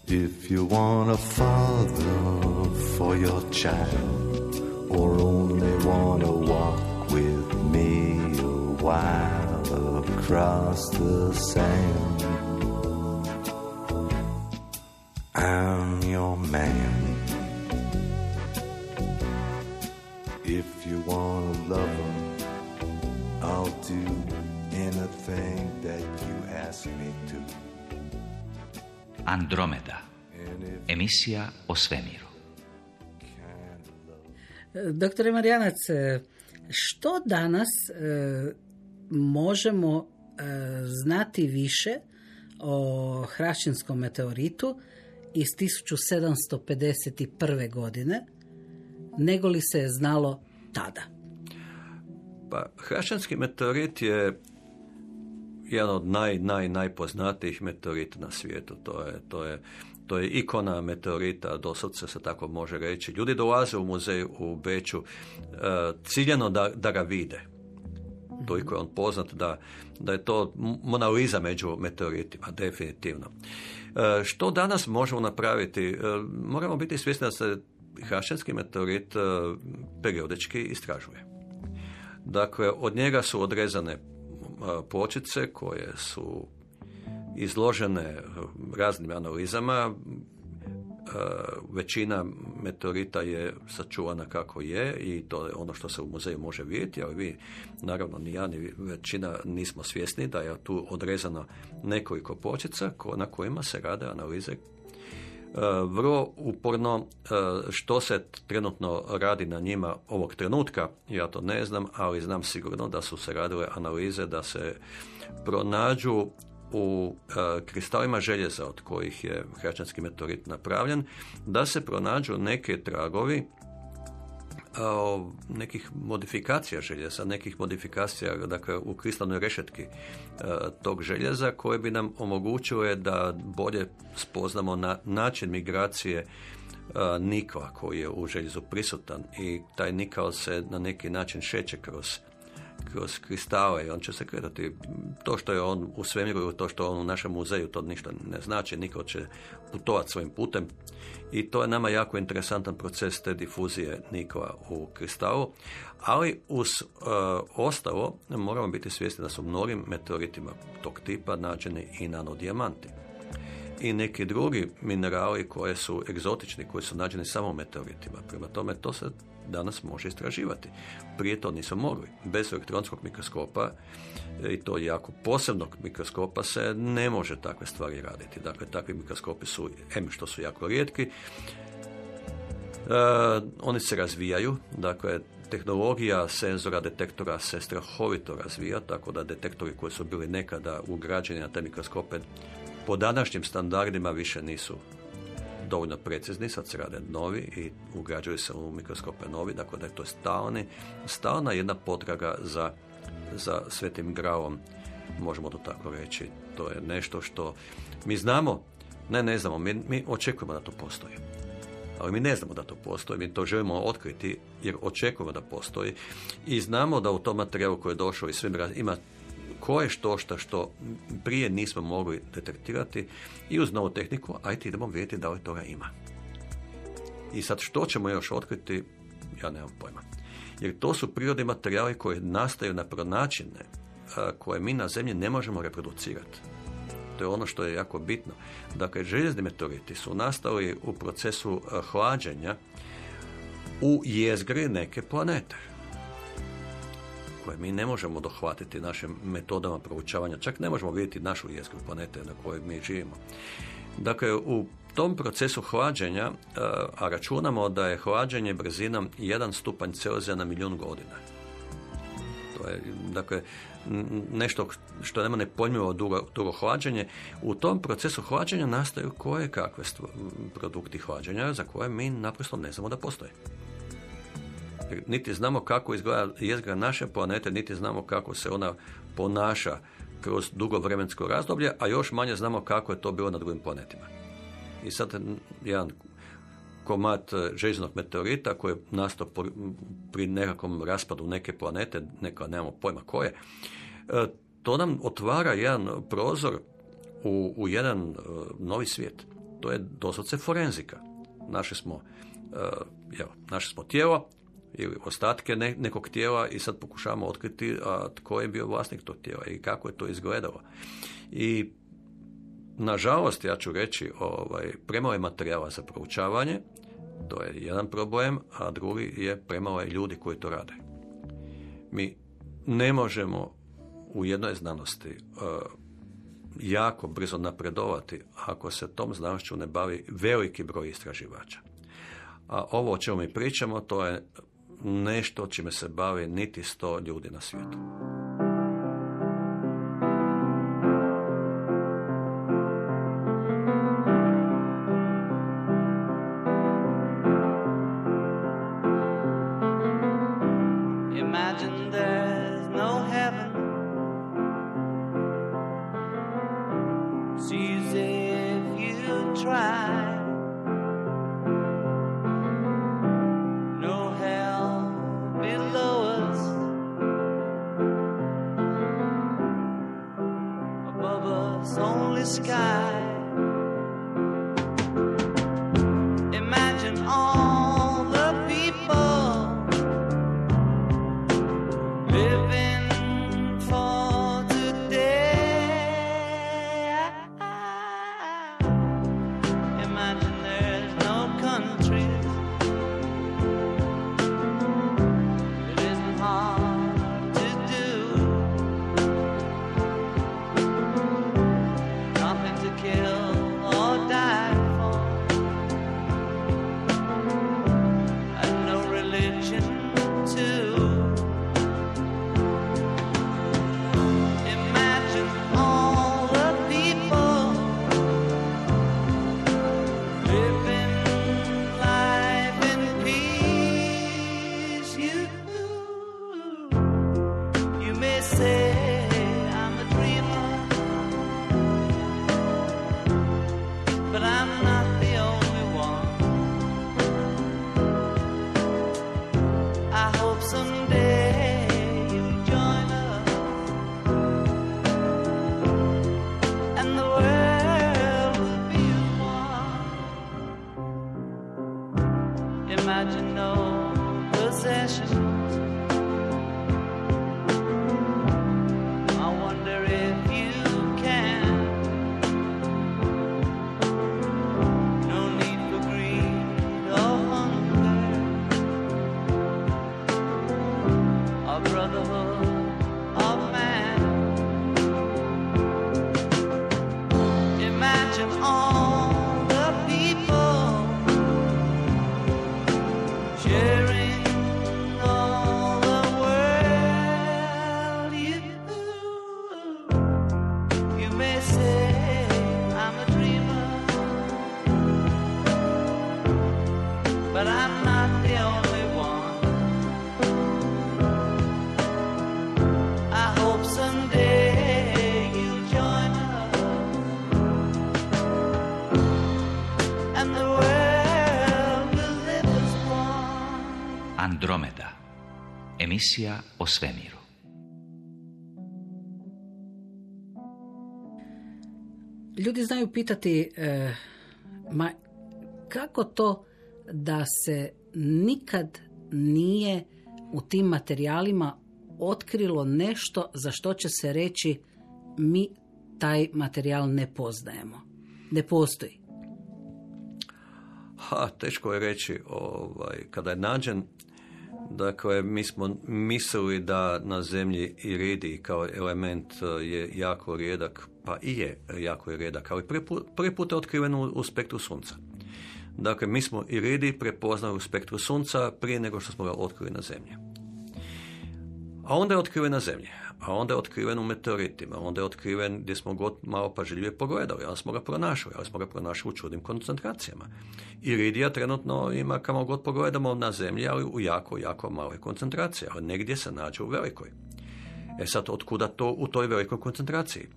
If you want a father for your child, across the sand, I'm your man. If you wanna love him, I'll do anything that you ask me to. Andromeda. Emisija o svemiru. Doktore Marijanac, što danas e, možemo znati više o Hrašinskom meteoritu iz 1751. godine nego li se je znalo tada? Pa, Hrašanski meteorit je jedan od naj, naj, najpoznatijih meteorita na svijetu. To je, to je, to je ikona meteorita, doslovce se tako može reći. Ljudi dolaze u muzej u Beću e, ciljano da, da ga vide. Toliko je on poznat da, da je to Mona Lisa među meteoritima, definitivno. E, što danas možemo napraviti? E, moramo biti svjesni da se Hrašanski meteorit e, periodički istražuje. Dakle, od njega su odrezane a, pločice koje su izložene a, raznim analizama. A, Većina meteorita je sačuvana kako je i to je ono što se u muzeju može vidjeti, ali vi, naravno, ni ja, ni većina nismo svjesni da je tu odrezano nekoliko pločica ko- na kojima se rade analize. E, vrlo uporno e, što se trenutno radi na njima ovog trenutka, ja to ne znam, ali znam sigurno da su se radile analize da se pronađu u e, kristalima željeza od kojih je hračanski meteorit napravljen, da se pronađu neke tragovi a, nekih modifikacija željeza, nekih modifikacija dakle, u kristalnoj rešetki e, tog željeza koje bi nam omogućile da bolje spoznamo na način migracije e, nikla koji je u željezu prisutan i taj nikao se na neki način šeće kroz kroz kristale i on će se kretati. To što je on u svemiru, to što on u našem muzeju, to ništa ne znači. Niko će putovati svojim putem. I to je nama jako interesantan proces te difuzije nikova u kristalu. Ali uz e, ostalo moramo biti svjesni da su mnogim meteoritima tog tipa nađeni i nanodijamanti i neki drugi minerali koji su egzotični, koji su nađeni samo u meteoritima. Prema tome, to se danas može istraživati. Prije to nisu mogli. Bez elektronskog mikroskopa i to jako posebnog mikroskopa se ne može takve stvari raditi. Dakle, takvi mikroskopi su, em što su jako rijetki, E, oni se razvijaju, dakle tehnologija senzora detektora se strahovito razvija, tako da detektori koji su bili nekada ugrađeni na te mikroskope po današnjim standardima više nisu dovoljno precizni, sad se rade novi i ugrađuju se u mikroskope novi, dakle da je to stalni, stalna jedna potraga za, za svetim gravom, možemo to tako reći. To je nešto što mi znamo, ne ne znamo, mi, mi očekujemo da to postoji ali mi ne znamo da to postoji, mi to želimo otkriti jer očekujemo da postoji i znamo da u tom materijalu koji je došao i svim ima koje što šta što prije nismo mogli detektirati i uz novu tehniku, ajte idemo vidjeti da li toga ima. I sad što ćemo još otkriti, ja nemam pojma. Jer to su prirodni materijali koji nastaju na pronačine koje mi na zemlji ne možemo reproducirati. To je ono što je jako bitno. Dakle, željezni meteoriti su nastali u procesu hlađenja u jezgri neke planete koje mi ne možemo dohvatiti našim metodama proučavanja, čak ne možemo vidjeti našu jezgru planete na kojoj mi živimo. Dakle, u tom procesu hlađenja, eh, a računamo da je hlađenje brzinom 1 stupanj Celzija na milijun godina. To je, dakle, nešto što nema nepojmljivo dugo, dugo hlađenje, u tom procesu hlađenja nastaju koje kakve produkti hlađenja za koje mi naprosto ne znamo da postoje. Niti znamo kako izgleda jezgra naše planete, niti znamo kako se ona ponaša kroz dugo vremensko razdoblje, a još manje znamo kako je to bilo na drugim planetima. I sad jedan komad e, željeznog meteorita koji je nastao pri nekakvom raspadu neke planete, neka nemamo pojma koje, e, to nam otvara jedan prozor u, u jedan e, novi svijet. To je doslovce forenzika. Naše smo, evo, naše smo tijelo ili ostatke nekog tijela i sad pokušavamo otkriti a, tko je bio vlasnik tog tijela i kako je to izgledalo. I Nažalost, ja ću reći, ovaj, premalo je materijala za proučavanje, to je jedan problem, a drugi je premalo je ljudi koji to rade. Mi ne možemo u jednoj znanosti uh, jako brzo napredovati ako se tom znanošću ne bavi veliki broj istraživača. A ovo o čemu mi pričamo, to je nešto čime se bavi niti sto ljudi na svijetu. Emisija o svemiru. Ljudi znaju pitati, e, ma kako to da se nikad nije u tim materijalima otkrilo nešto za što će se reći mi taj materijal ne poznajemo. Ne postoji. Ha, teško je reći, ovaj, kada je nađen, dakle, mi smo mislili da na zemlji iridi kao element eh, je jako rijedak, pa i je jako je rijedak, ali prvi put, je otkriven u, spektru sunca. Dakle, mi smo iridi prepoznali u spektru sunca prije nego što smo ga otkrili na zemlji. A onda je otkriven na zemlji, a onda je otkriven u meteoritima, onda je otkriven gdje smo god malo pažljivije pogledali, ali smo ga pronašli, ali smo ga pronašli u čudnim koncentracijama. Iridija trenutno ima kamo god pogledamo na zemlji, ali u jako, jako maloj koncentraciji, ali negdje se nađe u velikoj. E sad, otkuda to u toj velikoj koncentraciji?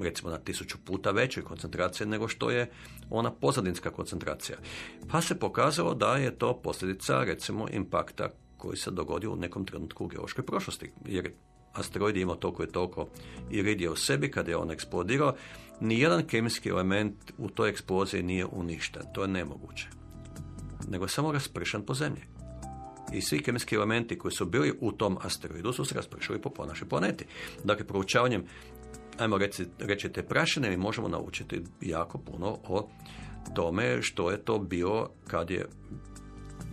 recimo na tisuću puta većoj koncentraciji nego što je ona pozadinska koncentracija. Pa se pokazalo da je to posljedica recimo impakta koji se dogodio u nekom trenutku u geološkoj prošlosti. Jer asteroid je imao toliko i toliko iridija u sebi kad je on eksplodirao. Nijedan kemijski element u toj eksploziji nije uništen. To je nemoguće. Nego je samo raspršan po zemlji. I svi kemijski elementi koji su bili u tom asteroidu su se raspršili po našoj planeti. Dakle, proučavanjem ajmo reći, reći te prašine, mi možemo naučiti jako puno o tome što je to bilo kad je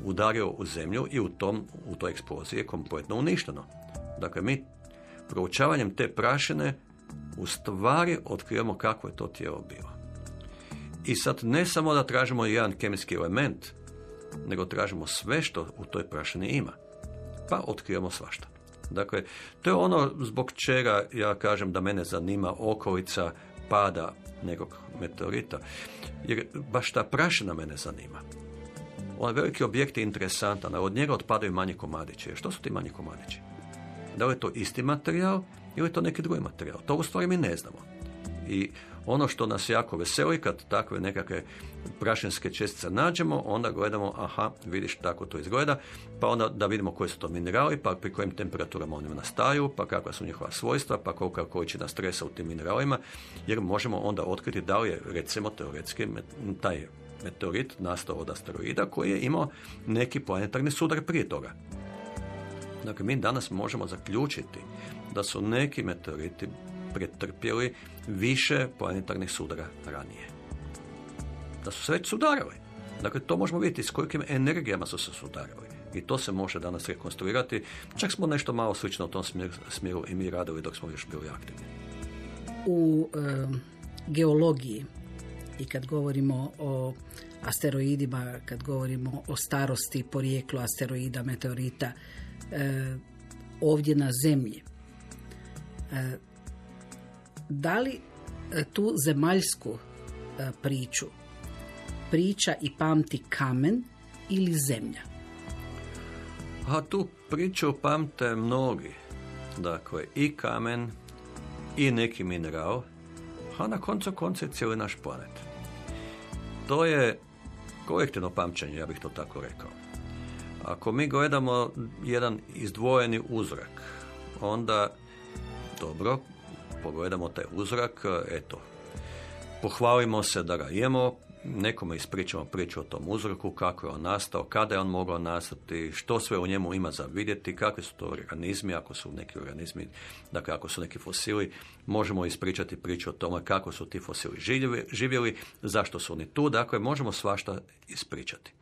udario u zemlju i u, tom, u toj eksploziji je kompletno uništeno. Dakle, mi proučavanjem te prašine u stvari otkrivamo kako je to tijelo bilo. I sad ne samo da tražimo jedan kemijski element, nego tražimo sve što u toj prašini ima. Pa otkrivamo svašta. Dakle, to je ono zbog čega ja kažem da mene zanima okolica pada nekog meteorita. Jer baš ta prašina mene zanima. Ovaj veliki objekt je interesantan, a od njega otpadaju manji komadići. Što su ti manji komadići? Da li je to isti materijal ili je to neki drugi materijal? To u stvari mi ne znamo. I ono što nas jako veseli kad takve nekakve prašinske čestice nađemo, onda gledamo, aha, vidiš tako to izgleda, pa onda da vidimo koji su to minerali, pa pri kojim temperaturama oni nastaju, pa kakva su njihova svojstva, pa kolika je količina stresa u tim mineralima, jer možemo onda otkriti da li je, recimo, teoretski taj meteorit nastao od asteroida koji je imao neki planetarni sudar prije toga. Dakle, mi danas možemo zaključiti da su neki meteoriti pretrpjeli više planetarnih sudara ranije. Da su se već sudarali. Dakle, to možemo vidjeti s kolikim energijama su se sudarali. I to se može danas rekonstruirati. Čak smo nešto malo slično u tom smjeru, i mi radili dok smo još bili aktivni. U geologiji i kad govorimo o asteroidima, kad govorimo o starosti, porijeklu asteroida, meteorita, e, ovdje na zemlji. E, da li e, tu zemaljsku e, priču priča i pamti kamen ili zemlja? A tu priču pamte mnogi. Dakle, i kamen, i neki mineral, a na koncu konca cijeli naš planet. To je kolektivno pamćenje, ja bih to tako rekao. Ako mi gledamo jedan izdvojeni uzrak, onda dobro, pogledamo taj uzrak, eto, pohvalimo se da ga imamo, nekome ispričamo priču o tom uzroku, kako je on nastao, kada je on mogao nastati, što sve u njemu ima za vidjeti, kakvi su to organizmi, ako su neki organizmi, dakle ako su neki fosili, možemo ispričati priču o tome kako su ti fosili živjeli, živjeli zašto su oni tu, dakle možemo svašta ispričati.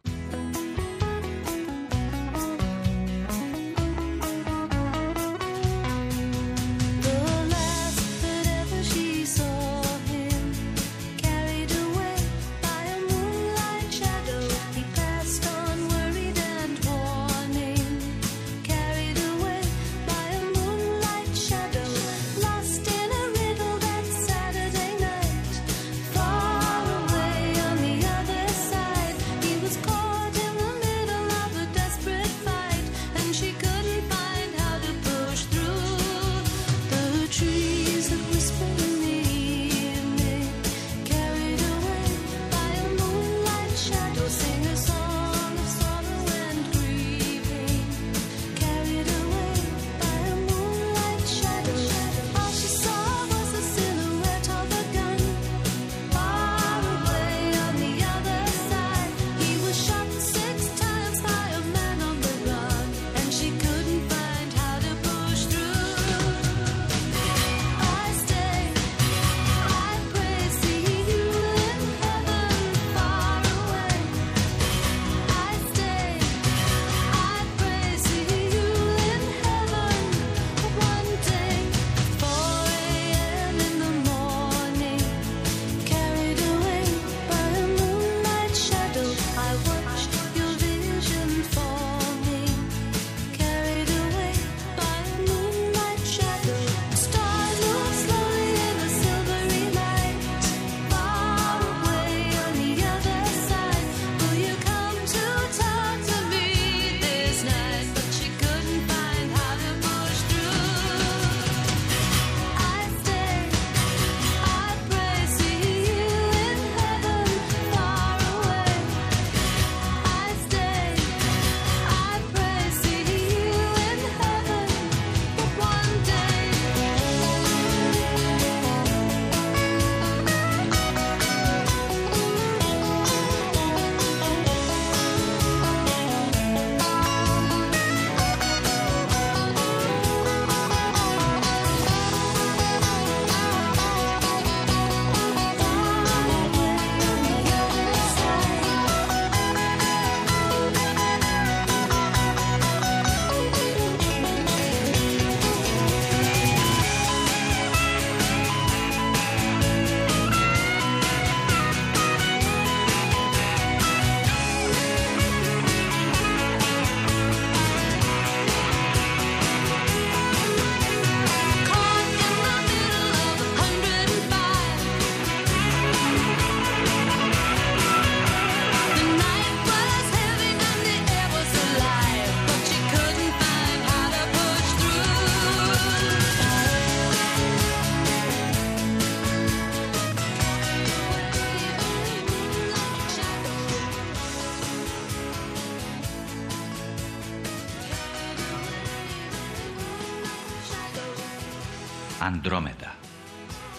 Andromeda.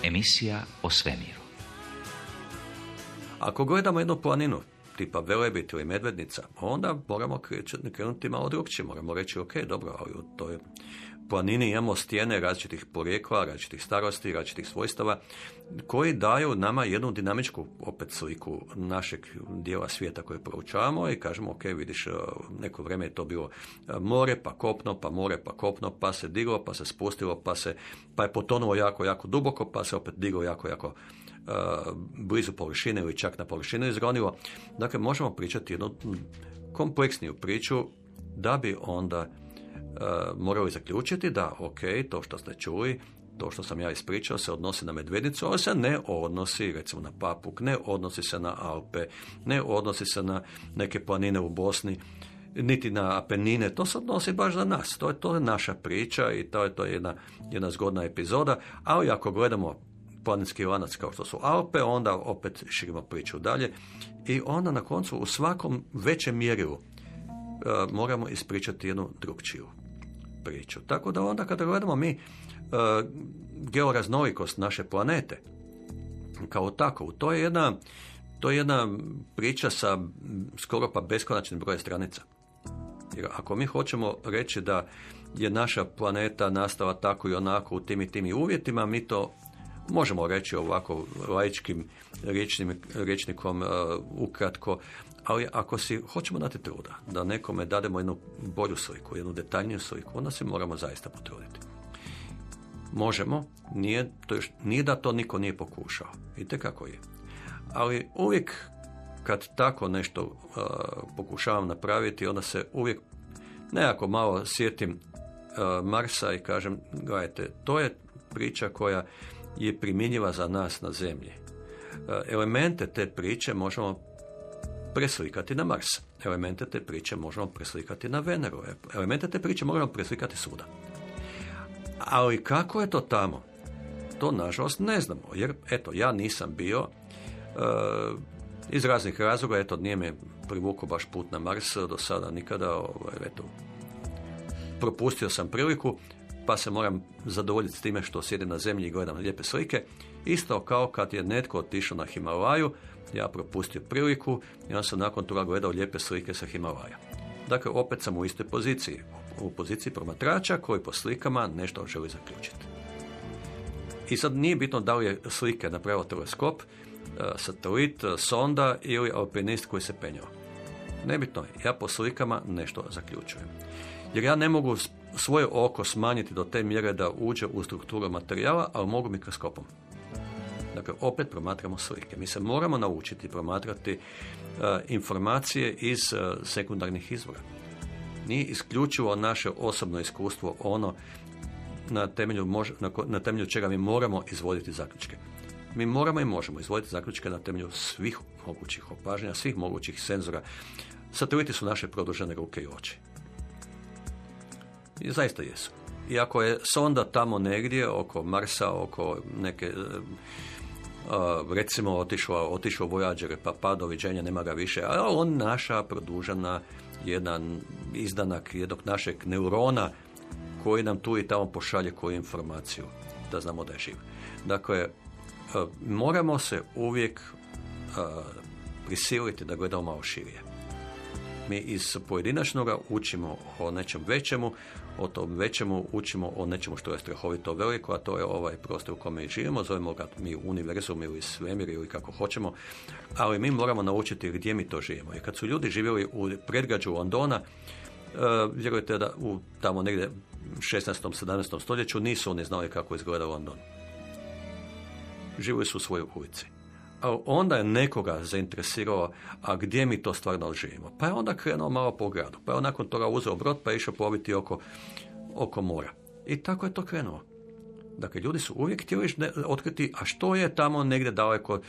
Emisija o svemiru. Ako gledamo jednu planinu, tipa Velebit ili Medvednica, onda moramo krenuti malo drugčije. Moramo reći, ok, dobro, ali u toj planini imamo stijene različitih porijekla, različitih starosti, različitih svojstava, koji daju nama jednu dinamičku opet sliku našeg dijela svijeta koje proučavamo i kažemo, ok, vidiš, eh, neko vrijeme je to bilo eh, more, pa kopno, pa more, pa kopno, pa se diglo, pa se spustilo, pa se, pa je potonulo jako, jako duboko, pa se opet diglo jako, jako eh, blizu površine ili čak na površinu izronilo. Dakle, možemo pričati jednu kompleksniju priču da bi onda e, morali zaključiti da, ok, to što ste čuli, to što sam ja ispričao se odnosi na medvednicu, ali se ne odnosi recimo na Papuk, ne odnosi se na Alpe, ne odnosi se na neke planine u Bosni, niti na Apenine, to se odnosi baš za nas. To je, to je naša priča i to je, to je jedna, jedna zgodna epizoda, ali ako gledamo planinski lanac kao što su Alpe, onda opet širimo priču dalje i onda na koncu u svakom većem mjerilu e, moramo ispričati jednu drugčiju priču. Tako da onda kada gledamo mi e, georaznolikost naše planete kao takovu, to je jedna to je jedna priča sa skoro pa beskonačnim brojem stranica. Jer ako mi hoćemo reći da je naša planeta nastala tako i onako u tim i tim uvjetima, mi to možemo reći ovako laičkim riječnim, riječnikom e, ukratko, ali ako si hoćemo dati truda da nekome dademo jednu bolju sliku, jednu detaljniju sliku, onda se moramo zaista potruditi. Možemo, nije, to još, nije da to niko nije pokušao, vidite kako je. Ali uvijek kad tako nešto uh, pokušavam napraviti, onda se uvijek nekako malo sjetim uh, Marsa i kažem, gledajte, to je priča koja je primjenjiva za nas na zemlji. Uh, elemente te priče možemo preslikati na Mars. Elemente te priče možemo preslikati na Veneru. Elemente te priče možemo preslikati svuda. Ali kako je to tamo? To nažalost ne znamo, jer eto, ja nisam bio e, iz raznih razloga, eto, nije me privukao baš put na Mars do sada nikada, ovaj, eto, propustio sam priliku, pa se moram zadovoljiti s time što sjedim na zemlji i gledam lijepe slike. Isto kao kad je netko otišao na Himalaju, ja propustio priliku i onda sam nakon toga gledao lijepe slike sa Himalaja. Dakle, opet sam u istoj poziciji, u poziciji promatrača koji po slikama nešto želi zaključiti. I sad nije bitno da li je slike napravio teleskop, e, satelit, sonda ili alpinist koji se penjao. Nebitno je, ja po slikama nešto zaključujem. Jer ja ne mogu svoje oko smanjiti do te mjere da uđe u strukturu materijala, ali mogu mikroskopom. Dakle, opet promatramo slike. Mi se moramo naučiti promatrati e, informacije iz e, sekundarnih izvora. Nije isključivo naše osobno iskustvo ono na temelju, mož- na, na temelju čega mi moramo izvoditi zaključke. Mi moramo i možemo izvoditi zaključke na temelju svih mogućih opažanja, svih mogućih senzora. Sateliti su naše produžene ruke i oči. I zaista jesu. I ako je sonda tamo negdje, oko Marsa, oko neke, a, recimo otišao, otišao Voyager, pa pa doviđenja, nema ga više, a on naša produžena jedan izdanak jednog našeg neurona koji nam tu i tamo pošalje koju informaciju da znamo da je živ. Dakle, e, moramo se uvijek e, prisiliti da gledamo malo širije. Mi iz pojedinačnog učimo o nečem većemu, o tom većemu učimo o nečemu što je strahovito veliko, a to je ovaj prostor u kome živimo, zovemo ga mi univerzum ili svemir ili kako hoćemo, ali mi moramo naučiti gdje mi to živimo. I kad su ljudi živjeli u predgrađu Londona, e, vjerujte da u tamo negdje 16. 17. stoljeću nisu oni znali kako izgleda London. Živjeli su u svojoj ulici. Onda je nekoga zainteresirao, a gdje mi to stvarno živimo. Pa je onda krenuo malo po gradu. Pa je on nakon toga uzeo brod pa je išao ploviti oko, oko mora. I tako je to krenuo. Dakle, ljudi su uvijek htjeli otkriti, a što je tamo negdje daleko,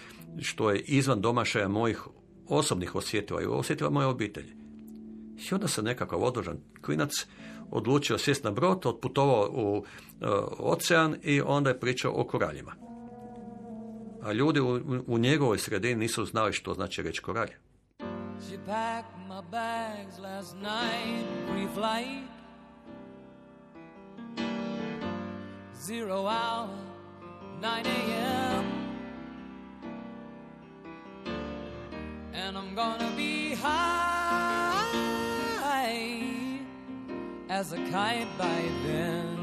što je izvan domašaja mojih osobnih osjetila i osjetila moje obitelji. I onda se nekakav odložan klinac odlučio sjest na brod, otputovao u e, ocean i onda je pričao o koraljima. A ljudi u, u njegovoj sredini nisu znali što znači reći koralj. She packed my bags last night, pre-flight. Zero hour, 9 a.m. And I'm gonna be high as a kite by then.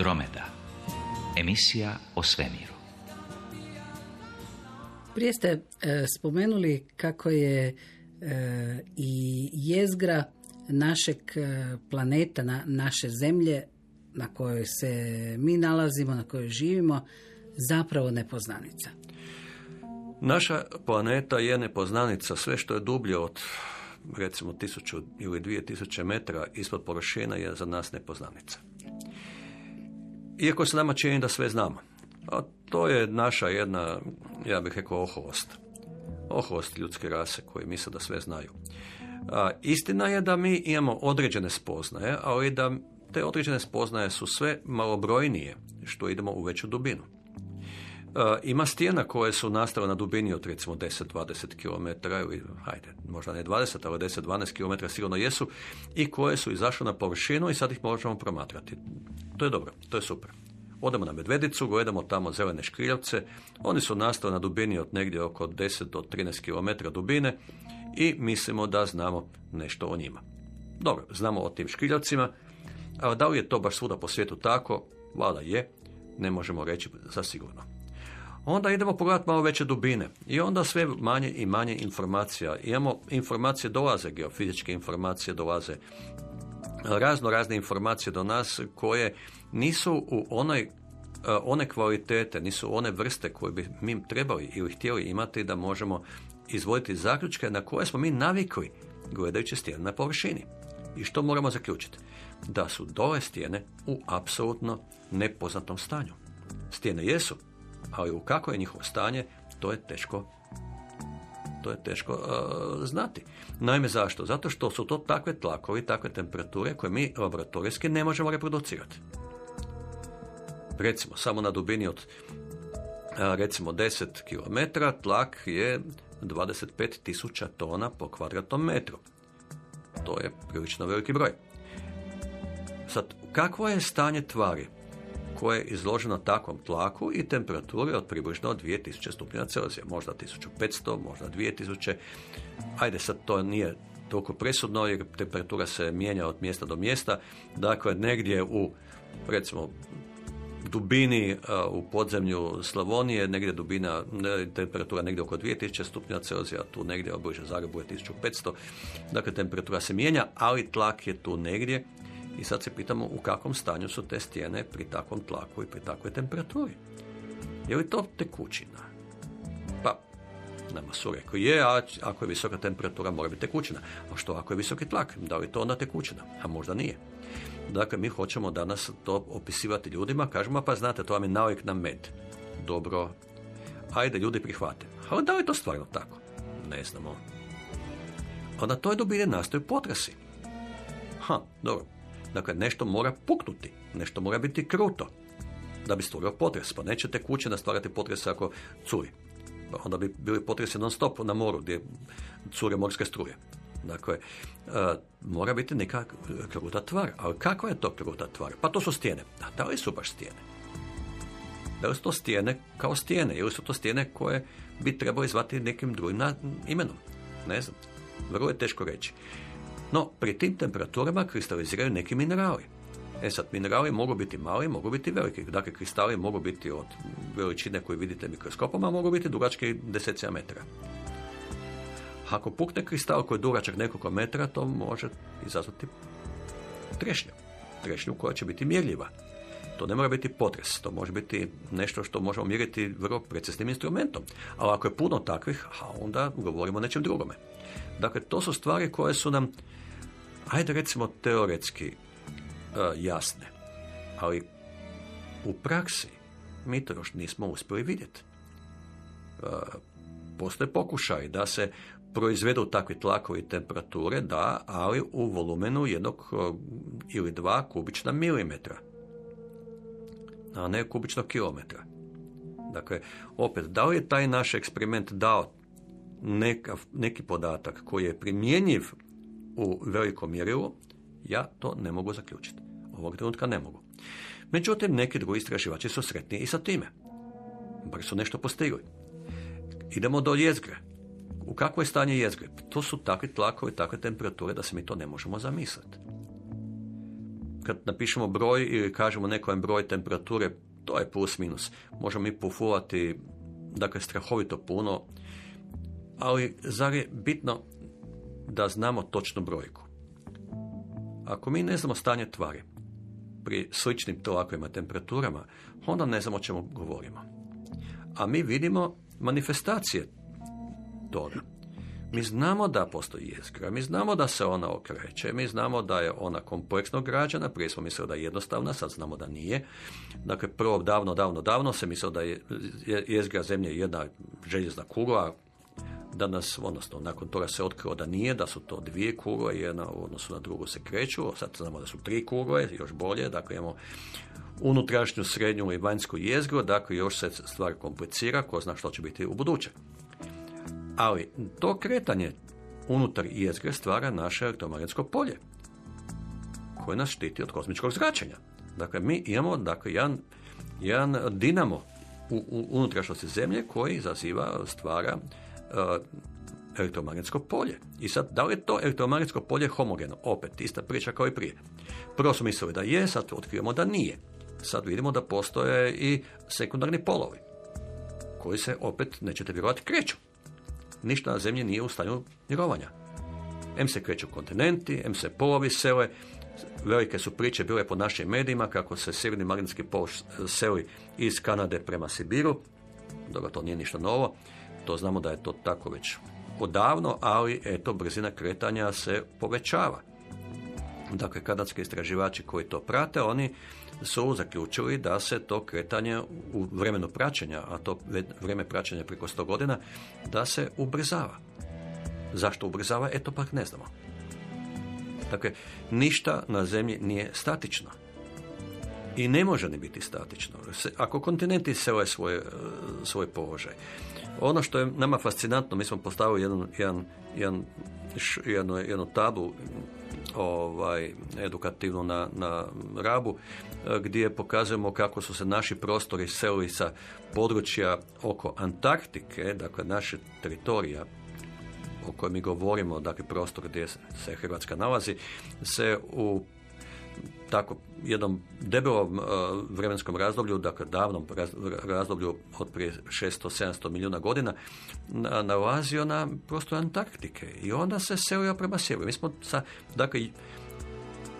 Andromeda. Emisija o svemiru. Prije ste e, spomenuli kako je e, i jezgra našeg e, planeta, na, naše zemlje na kojoj se mi nalazimo, na kojoj živimo, zapravo nepoznanica. Naša planeta je nepoznanica. Sve što je dublje od recimo 1000 ili 2000 metra ispod površina je za nas nepoznanica. Iako se nama čini da sve znamo. A to je naša jedna, ja bih rekao, oholost. Oholost ljudske rase koji misle da sve znaju. A, istina je da mi imamo određene spoznaje, ali da te određene spoznaje su sve malobrojnije što idemo u veću dubinu. E, ima stijena koje su nastale na dubini od recimo 10-20 km ili hajde, možda ne 20, ali 10-12 km sigurno jesu i koje su izašle na površinu i sad ih možemo promatrati. To je dobro, to je super. Odemo na Medvedicu, gledamo tamo zelene škriljavce, oni su nastali na dubini od negdje oko 10 do 13 km dubine i mislimo da znamo nešto o njima. Dobro, znamo o tim škriljavcima, ali da li je to baš svuda po svijetu tako? Valjda je, ne možemo reći za sigurno. Onda idemo pogledati malo veće dubine i onda sve manje i manje informacija. Imamo informacije dolaze, geofizičke informacije dolaze, razno razne informacije do nas koje nisu u onoj e, one kvalitete, nisu one vrste koje bi mi trebali ili htjeli imati da možemo izvoditi zaključke na koje smo mi navikli gledajući stijene na površini. I što moramo zaključiti? Da su dole stijene u apsolutno nepoznatom stanju. Stijene jesu, ali u kako je njihovo stanje, to je teško to je teško uh, znati. Naime, zašto? Zato što su to takve tlakovi, takve temperature koje mi laboratorijski ne možemo reproducirati. Recimo, samo na dubini od uh, recimo 10 km tlak je 25.000 tona po kvadratnom metru. To je prilično veliki broj. Sad, kakvo je stanje tvari? Koje je izloženo takvom tlaku i temperaturi od približno 2000 stupnjeva Celzija, možda 1500, možda 2000. Ajde, sad to nije toliko presudno jer temperatura se mijenja od mjesta do mjesta. Dakle, negdje u, recimo, dubini u podzemlju Slavonije, negdje dubina, temperatura negdje oko 2000 stupnja tu negdje obliže Zagrebu je 1500. Dakle, temperatura se mijenja, ali tlak je tu negdje i sad se pitamo u kakvom stanju su te stijene pri takvom tlaku i pri takvoj temperaturi. Je li to tekućina? Pa, nama su rekli je, a ako je visoka temperatura mora biti tekućina. A što ako je visoki tlak? Da li je to onda tekućina? A možda nije. Dakle, mi hoćemo danas to opisivati ljudima, kažemo, pa znate, to vam je navik na med. Dobro, ajde, ljudi prihvate. Ali da li je to stvarno tako? Ne znamo. Onda toj dubine nastaju potresi. Ha, dobro. Dakle, nešto mora puknuti, nešto mora biti kruto da bi stvorio potres. Pa nećete kuće stvarati potres ako curi. Onda bi bili potresi non stop na moru gdje cure morske struje. Dakle, uh, mora biti neka kruta tvar. Ali kakva je to kruta tvar? Pa to su stijene. A da li su baš stijene? Da li su to stijene kao stijene? Ili su to stijene koje bi trebalo zvati nekim drugim imenom? Ne znam. Vrlo je teško reći. No, pri tim temperaturama kristaliziraju neki minerali. E sad, minerali mogu biti mali, mogu biti veliki. Dakle, kristali mogu biti od veličine koju vidite mikroskopom, a mogu biti dugački desecija metara. Ako pukne kristal koji je dugačak nekoliko metara, to može izazvati trešnju. Trešnju koja će biti mjerljiva. To ne mora biti potres, to može biti nešto što možemo mjeriti vrlo preciznim instrumentom. Ali ako je puno takvih, a onda govorimo o nečem drugome. Dakle, to su stvari koje su nam ajde recimo teoretski e, jasne, ali u praksi mi to još nismo uspjeli vidjeti. E, postoje pokušaj da se proizvedu takvi tlakovi temperature, da, ali u volumenu jednog e, ili dva kubična milimetra, a ne kubičnog kilometra. Dakle, opet, da li je taj naš eksperiment dao nekav, neki podatak koji je primjenjiv u velikom mjerilu, ja to ne mogu zaključiti. Ovog trenutka ne mogu. Međutim, neki drugi istraživači su sretni i sa time. Bar su nešto postigli. Idemo do jezgre. U kakvo je stanje jezgre? To su takvi tlakovi, takve temperature da se mi to ne možemo zamisliti. Kad napišemo broj ili kažemo nekojem broj temperature, to je plus minus. Možemo mi pofulati, dakle, strahovito puno, ali zar je bitno da znamo točnu brojku. Ako mi ne znamo stanje tvari pri sličnim tlakovima temperaturama, onda ne znamo o čemu govorimo. A mi vidimo manifestacije toga. Mi znamo da postoji jezgra, mi znamo da se ona okreće, mi znamo da je ona kompleksno građana, prije smo mislili da je jednostavna, sad znamo da nije. Dakle, prvo davno, davno, davno se mislilo da je jezgra zemlje jedna željezna kugla, danas, odnosno nakon toga se otkrilo da nije, da su to dvije kugle, jedna u odnosu na drugu se kreću, sad znamo da su tri kugle, još bolje, dakle imamo unutrašnju, srednju i vanjsku jezgru, dakle još se stvar komplicira, ko zna što će biti u buduće. Ali to kretanje unutar jezgre stvara naše elektromagnetsko polje koje nas štiti od kozmičkog zračenja. Dakle, mi imamo dakle, jedan, jedan dinamo u, u unutrašnjosti zemlje koji izaziva, stvara elektromagnetsko polje. I sad, da li je to elektromagnetsko polje homogeno? Opet, ista priča kao i prije. Prvo smo mislili da je, sad otkrivamo da nije. Sad vidimo da postoje i sekundarni polovi koji se opet, nećete vjerovati, kreću. Ništa na zemlji nije u stanju mirovanja. M se kreću kontinenti, M se polovi sele, velike su priče bile po našim medijima kako se sjeverni magnetski pol seli iz Kanade prema Sibiru. Dobro, to nije ništa novo. To znamo da je to tako već odavno, ali eto, brzina kretanja se povećava. Dakle, kanadski istraživači koji to prate, oni su zaključili da se to kretanje u vremenu praćenja, a to vrijeme praćenja preko 100 godina, da se ubrzava. Zašto ubrzava? Eto pak ne znamo. Dakle, ništa na zemlji nije statično. I ne može ni biti statično. Ako kontinenti sele svoj, e, svoj položaj, ono što je nama fascinantno, mi smo postavili jedan, jedan, jedan, jednu, jednu tablu ovaj, edukativnu na, na Rabu, gdje pokazujemo kako su se naši prostori selili sa područja oko Antarktike, dakle naše teritorija, o kojem mi govorimo, dakle prostor gdje se Hrvatska nalazi, se u tako jednom debelom uh, vremenskom razdoblju, dakle davnom razdoblju od prije 600-700 milijuna godina, nalazio na prostor Antarktike i onda se selio prema sjeveru. Mi smo sa, dakle,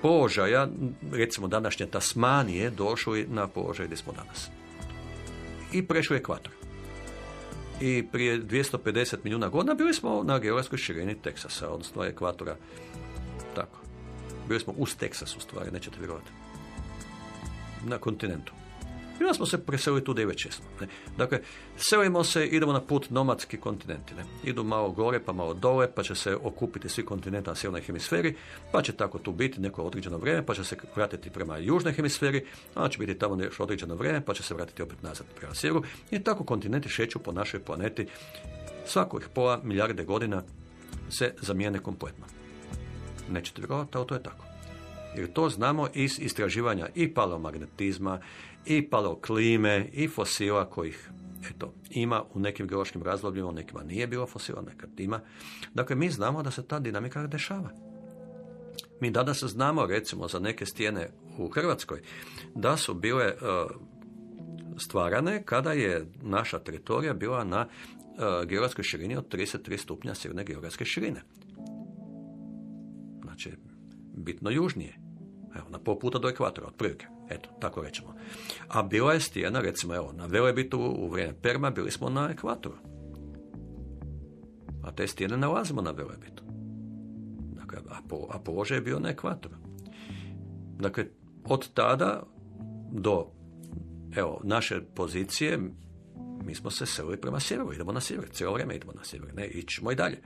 položaja, recimo današnje Tasmanije, došli na položaj gdje smo danas. I prešli ekvator i prije 250 milijuna godina bili smo na geografskoj širini Teksasa, odnosno ekvatora. Tako. Bili smo uz Teksas u stvari, nećete vjerovati. Na kontinentu. I onda smo se preselili tu već jesmo. Ne. Dakle, selimo se, idemo na put nomadski kontinenti. Ne. Idu malo gore, pa malo dole, pa će se okupiti svi kontinenti na sjevernoj hemisferi, pa će tako tu biti neko određeno vrijeme, pa će se vratiti prema južnoj hemisferi, a će biti tamo još određeno vrijeme, pa će se vratiti opet nazad prema sjeveru. I tako kontinenti šeću po našoj planeti svakih pola milijarde godina se zamijene kompletno. Nećete vjerovati, ali to je tako. Jer to znamo iz istraživanja i paleomagnetizma, i paleoklime, i fosila kojih eto, ima u nekim geološkim razdobljima, u nekima nije bilo fosila, nekad ima. Dakle, mi znamo da se ta dinamika dešava. Mi danas znamo, recimo, za neke stijene u Hrvatskoj, da su bile e, stvarane kada je naša teritorija bila na uh, geografskoj širini od 33 stupnja sjeverne geografske širine. Znači, bitno južnije. Evo, na pol puta do ekvatora, otprilike. Eto, tako rećemo. A bila je stijena, recimo, evo, na Velebitu u vrijeme Perma bili smo na ekvatoru. A te stijene nalazimo na Velebitu. Dakle, a, po, a položaj je bio na ekvatoru. Dakle, od tada do evo, naše pozicije mi smo se selili prema sjeveru, idemo na sjever, cijelo vrijeme idemo na sjever, ne, ićemo i dalje.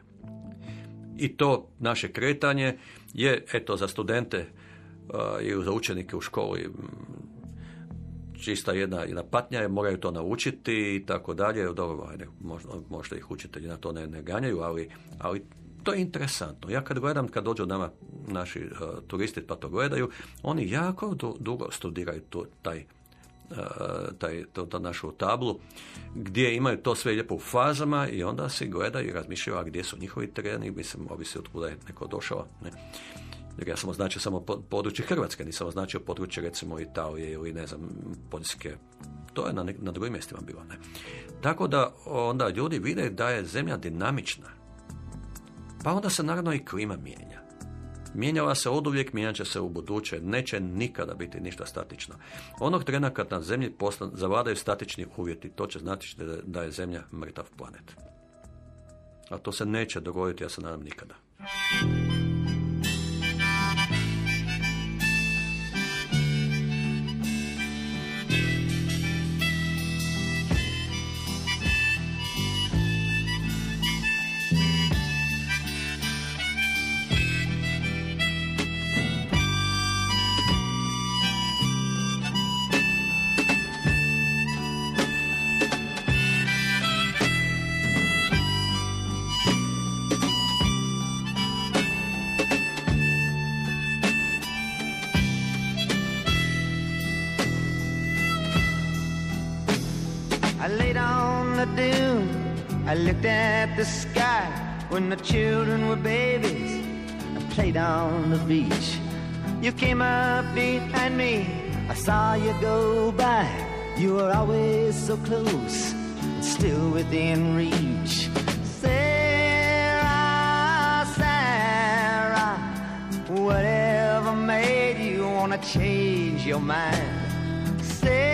I to naše kretanje je, eto, za studente i za učenike u školi čista jedna, jedna patnja, moraju to naučiti i tako dalje. Dobro, ajde, možda, možda ih učitelji na to ne, ne ganjaju, ali, ali to je interesantno. Ja kad gledam, kad dođu nama naši uh, turisti pa to gledaju, oni jako dugo studiraju tu, taj, taj, to, to našu tablu, gdje imaju to sve lijepo u fazama i onda se gledaju i razmišljaju, a gdje su njihovi tereni, mislim, ovisi od kuda je neko došao. Ne. Jer ja sam označio samo područje Hrvatske, nisam označio područje recimo Italije ili ne znam, Poljske. To je na, na drugim mjestima bilo. Ne? Tako da onda ljudi vide da je zemlja dinamična. Pa onda se naravno i klima mijenja. Mijenjala se od uvijek, mijenjat će se u buduće, neće nikada biti ništa statično. Onog trena kad na zemlji postan, zavladaju statični uvjeti, to će znači da je zemlja mrtav planet. A to se neće dogoditi, ja se nadam, nikada. When the children were babies and played on the beach. You came up behind me, I saw you go by. You were always so close, still within reach. Sarah, Sarah, whatever made you wanna change your mind? Sarah,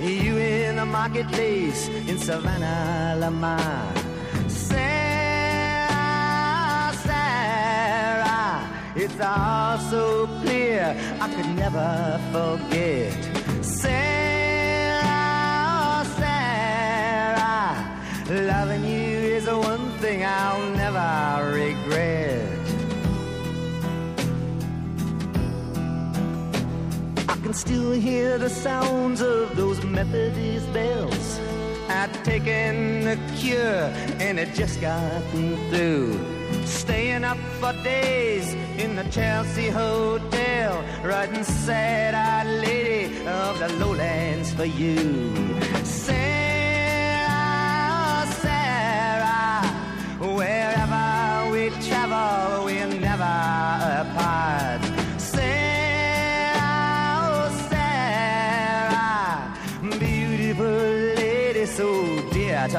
You in the marketplace in Savannah, Lamar. Sarah, Sarah, it's all so clear I could never forget. Sarah, Sarah, loving you is the one thing I'll never regret. Can still hear the sounds of those Methodist bells. I'd taken the cure and it just gotten through. Staying up for days in the Chelsea Hotel, writing sad-eyed lady of the lowlands for you. Sarah, Sarah, wherever we travel, we're never apart.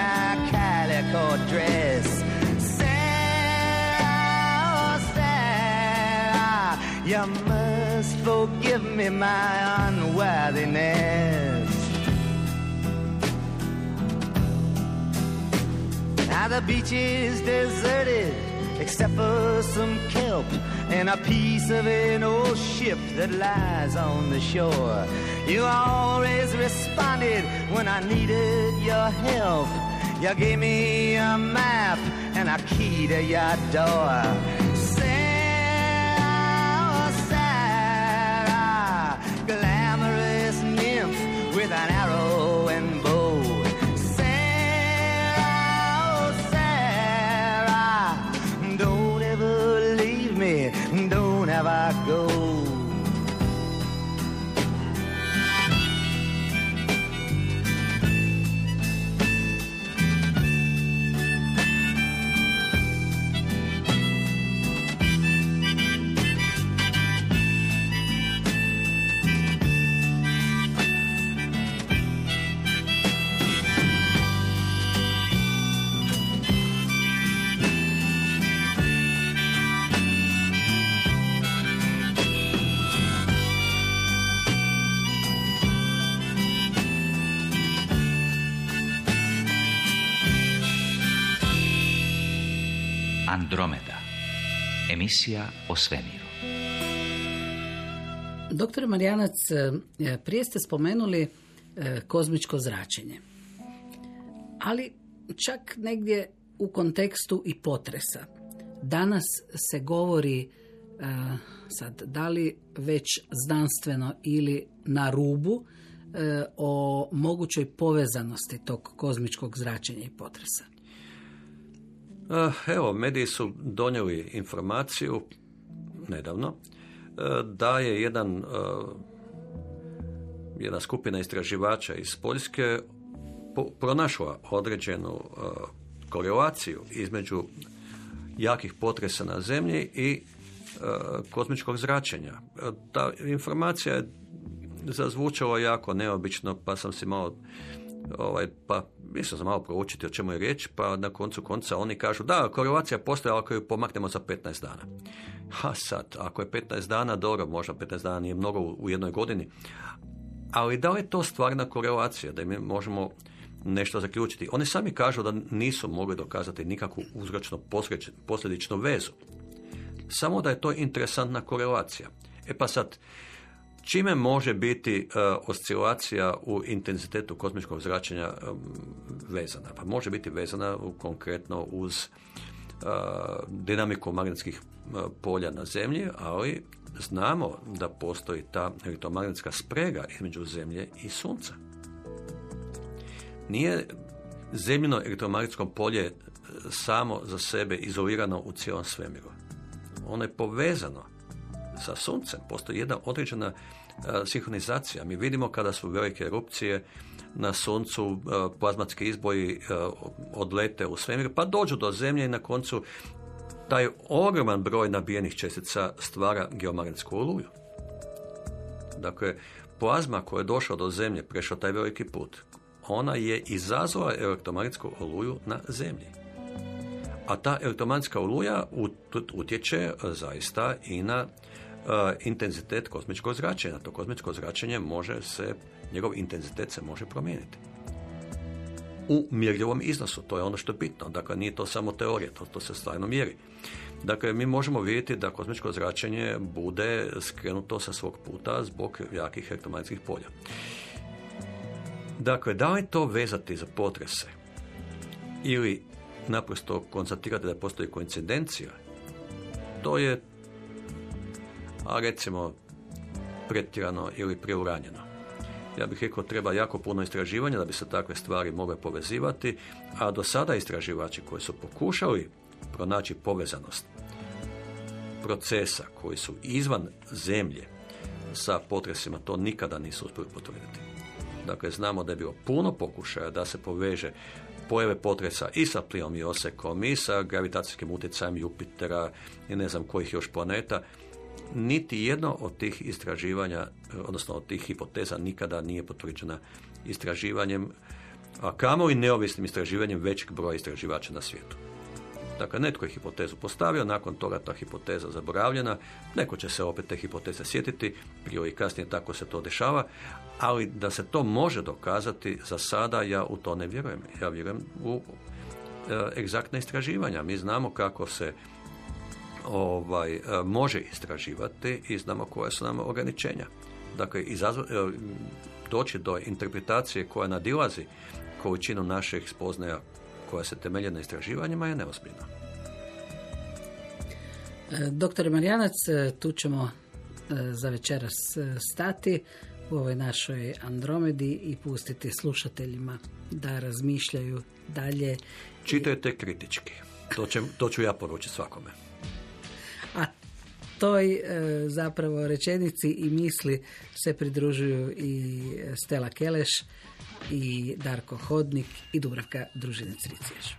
A calico dress. Sarah, Sarah, you must forgive me my unworthiness. Now the beach is deserted except for some kelp and a piece of an old ship that lies on the shore. You always responded when I needed your help. You gave me a map and a key to your door. Emisija o svemiru. Doktor Marijanac, e, prije ste spomenuli e, kozmičko zračenje. Ali čak negdje u kontekstu i potresa. Danas se govori sad, da li već znanstveno ili na rubu e, o mogućoj povezanosti tog kozmičkog zračenja i potresa? Evo, mediji su donijeli informaciju nedavno eh, da je jedan, eh, jedna skupina istraživača iz Poljske po- pronašla određenu korelaciju između jakih potresa na zemlji i kozmičkog zračenja. Ta informacija je zazvučala jako neobično, pa sam si malo ovaj, pa mislim sam malo proučiti o čemu je riječ, pa na koncu konca oni kažu da, korelacija postoji, ali ako ju pomaknemo za 15 dana. Ha sad, ako je 15 dana, dobro, možda 15 dana nije mnogo u jednoj godini, ali da li je to stvarna korelacija, da mi možemo nešto zaključiti? Oni sami kažu da nisu mogli dokazati nikakvu uzročno posljedičnu vezu. Samo da je to interesantna korelacija. E pa sad, čime može biti e, oscilacija u intenzitetu kozmičkog zračenja e, vezana? Pa može biti vezana konkretno uz e, dinamiku magnetskih polja na zemlji, ali znamo da postoji ta elektromagnetska sprega između zemlje i sunca. Nije zemljino elektromagnetsko polje samo za sebe izolirano u cijelom svemiru. Ono je povezano sa suncem. Postoji jedna određena e, sinhronizacija. Mi vidimo kada su velike erupcije na suncu, e, plazmatski izboji e, odlete u svemir, pa dođu do zemlje i na koncu taj ogroman broj nabijenih čestica stvara geomagnetsku oluju. Dakle, plazma koja je došla do zemlje, prešla taj veliki put, ona je izazvala elektromagnetsku oluju na zemlji. A ta elektromagnetska oluja ut- utječe zaista i na intenzitet kozmičkog zračenja. To kozmičko zračenje može se, njegov intenzitet se može promijeniti. U mjerljivom iznosu, to je ono što je bitno. Dakle, nije to samo teorija, to, to se stvarno mjeri. Dakle, mi možemo vidjeti da kozmičko zračenje bude skrenuto sa svog puta zbog jakih elektromagnetskih polja. Dakle, da li to vezati za potrese ili naprosto konstatirati da postoji koincidencija, to je, a recimo, pretjerano ili preuranjeno. Ja bih rekao treba jako puno istraživanja da bi se takve stvari mogle povezivati, a do sada istraživači koji su pokušali pronaći povezanost procesa koji su izvan zemlje sa potresima, to nikada nisu uspjeli potvrditi. Dakle, znamo da je bilo puno pokušaja da se poveže pojave potresa i sa pliom i osekom i sa gravitacijskim utjecajem Jupitera i ne znam kojih još planeta. Niti jedno od tih istraživanja, odnosno od tih hipoteza nikada nije potvrđena istraživanjem, a kamoli neovisnim istraživanjem većeg broja istraživača na svijetu. Dakle, netko je hipotezu postavio, nakon toga ta hipoteza zaboravljena, neko će se opet te hipoteze sjetiti, prije ili kasnije tako se to dešava, ali da se to može dokazati, za sada ja u to ne vjerujem. Ja vjerujem u e, egzaktna istraživanja. Mi znamo kako se ovaj, e, može istraživati i znamo koje su nam ograničenja. Dakle, izazva, e, doći do interpretacije koja nadilazi količinu naših spoznaja koja se temelje na istraživanjima je neozbiljno. E, Doktor Marijanac, tu ćemo za večeras stati u ovoj našoj Andromedi i pustiti slušateljima da razmišljaju dalje. Čitajte kritički. To, će, to ću ja poručiti svakome. Toj e, zapravo rečenici i misli se pridružuju i Stela Keleš i Darko Hodnik i Dubravka Družinec Riciješ.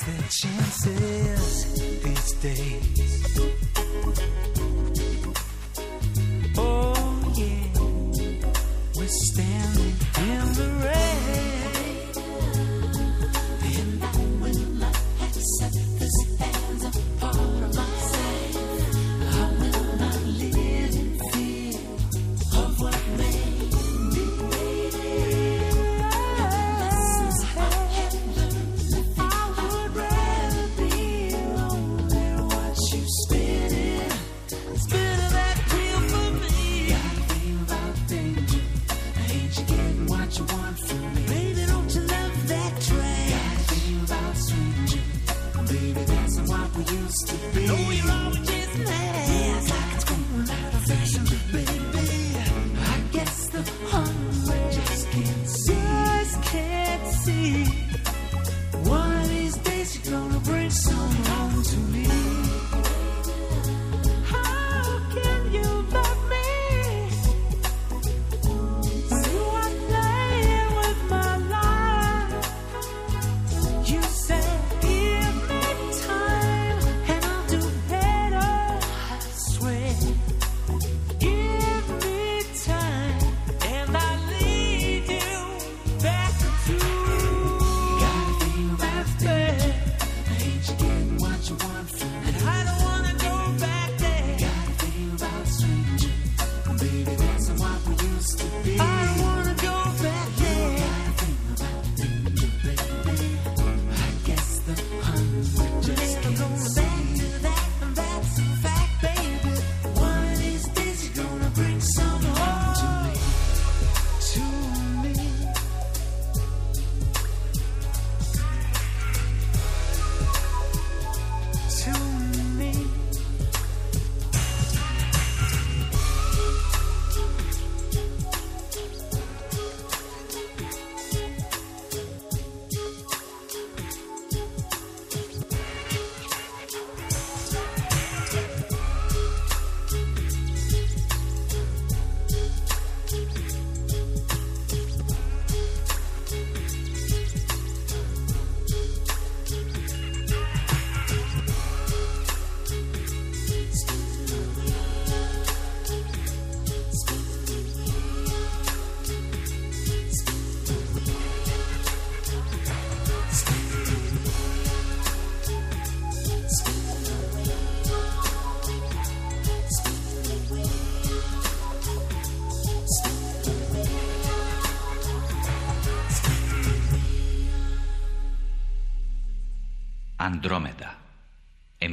takes their chances these days. Oh, yeah, we're standing in the rain.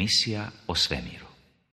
misija o svemiru.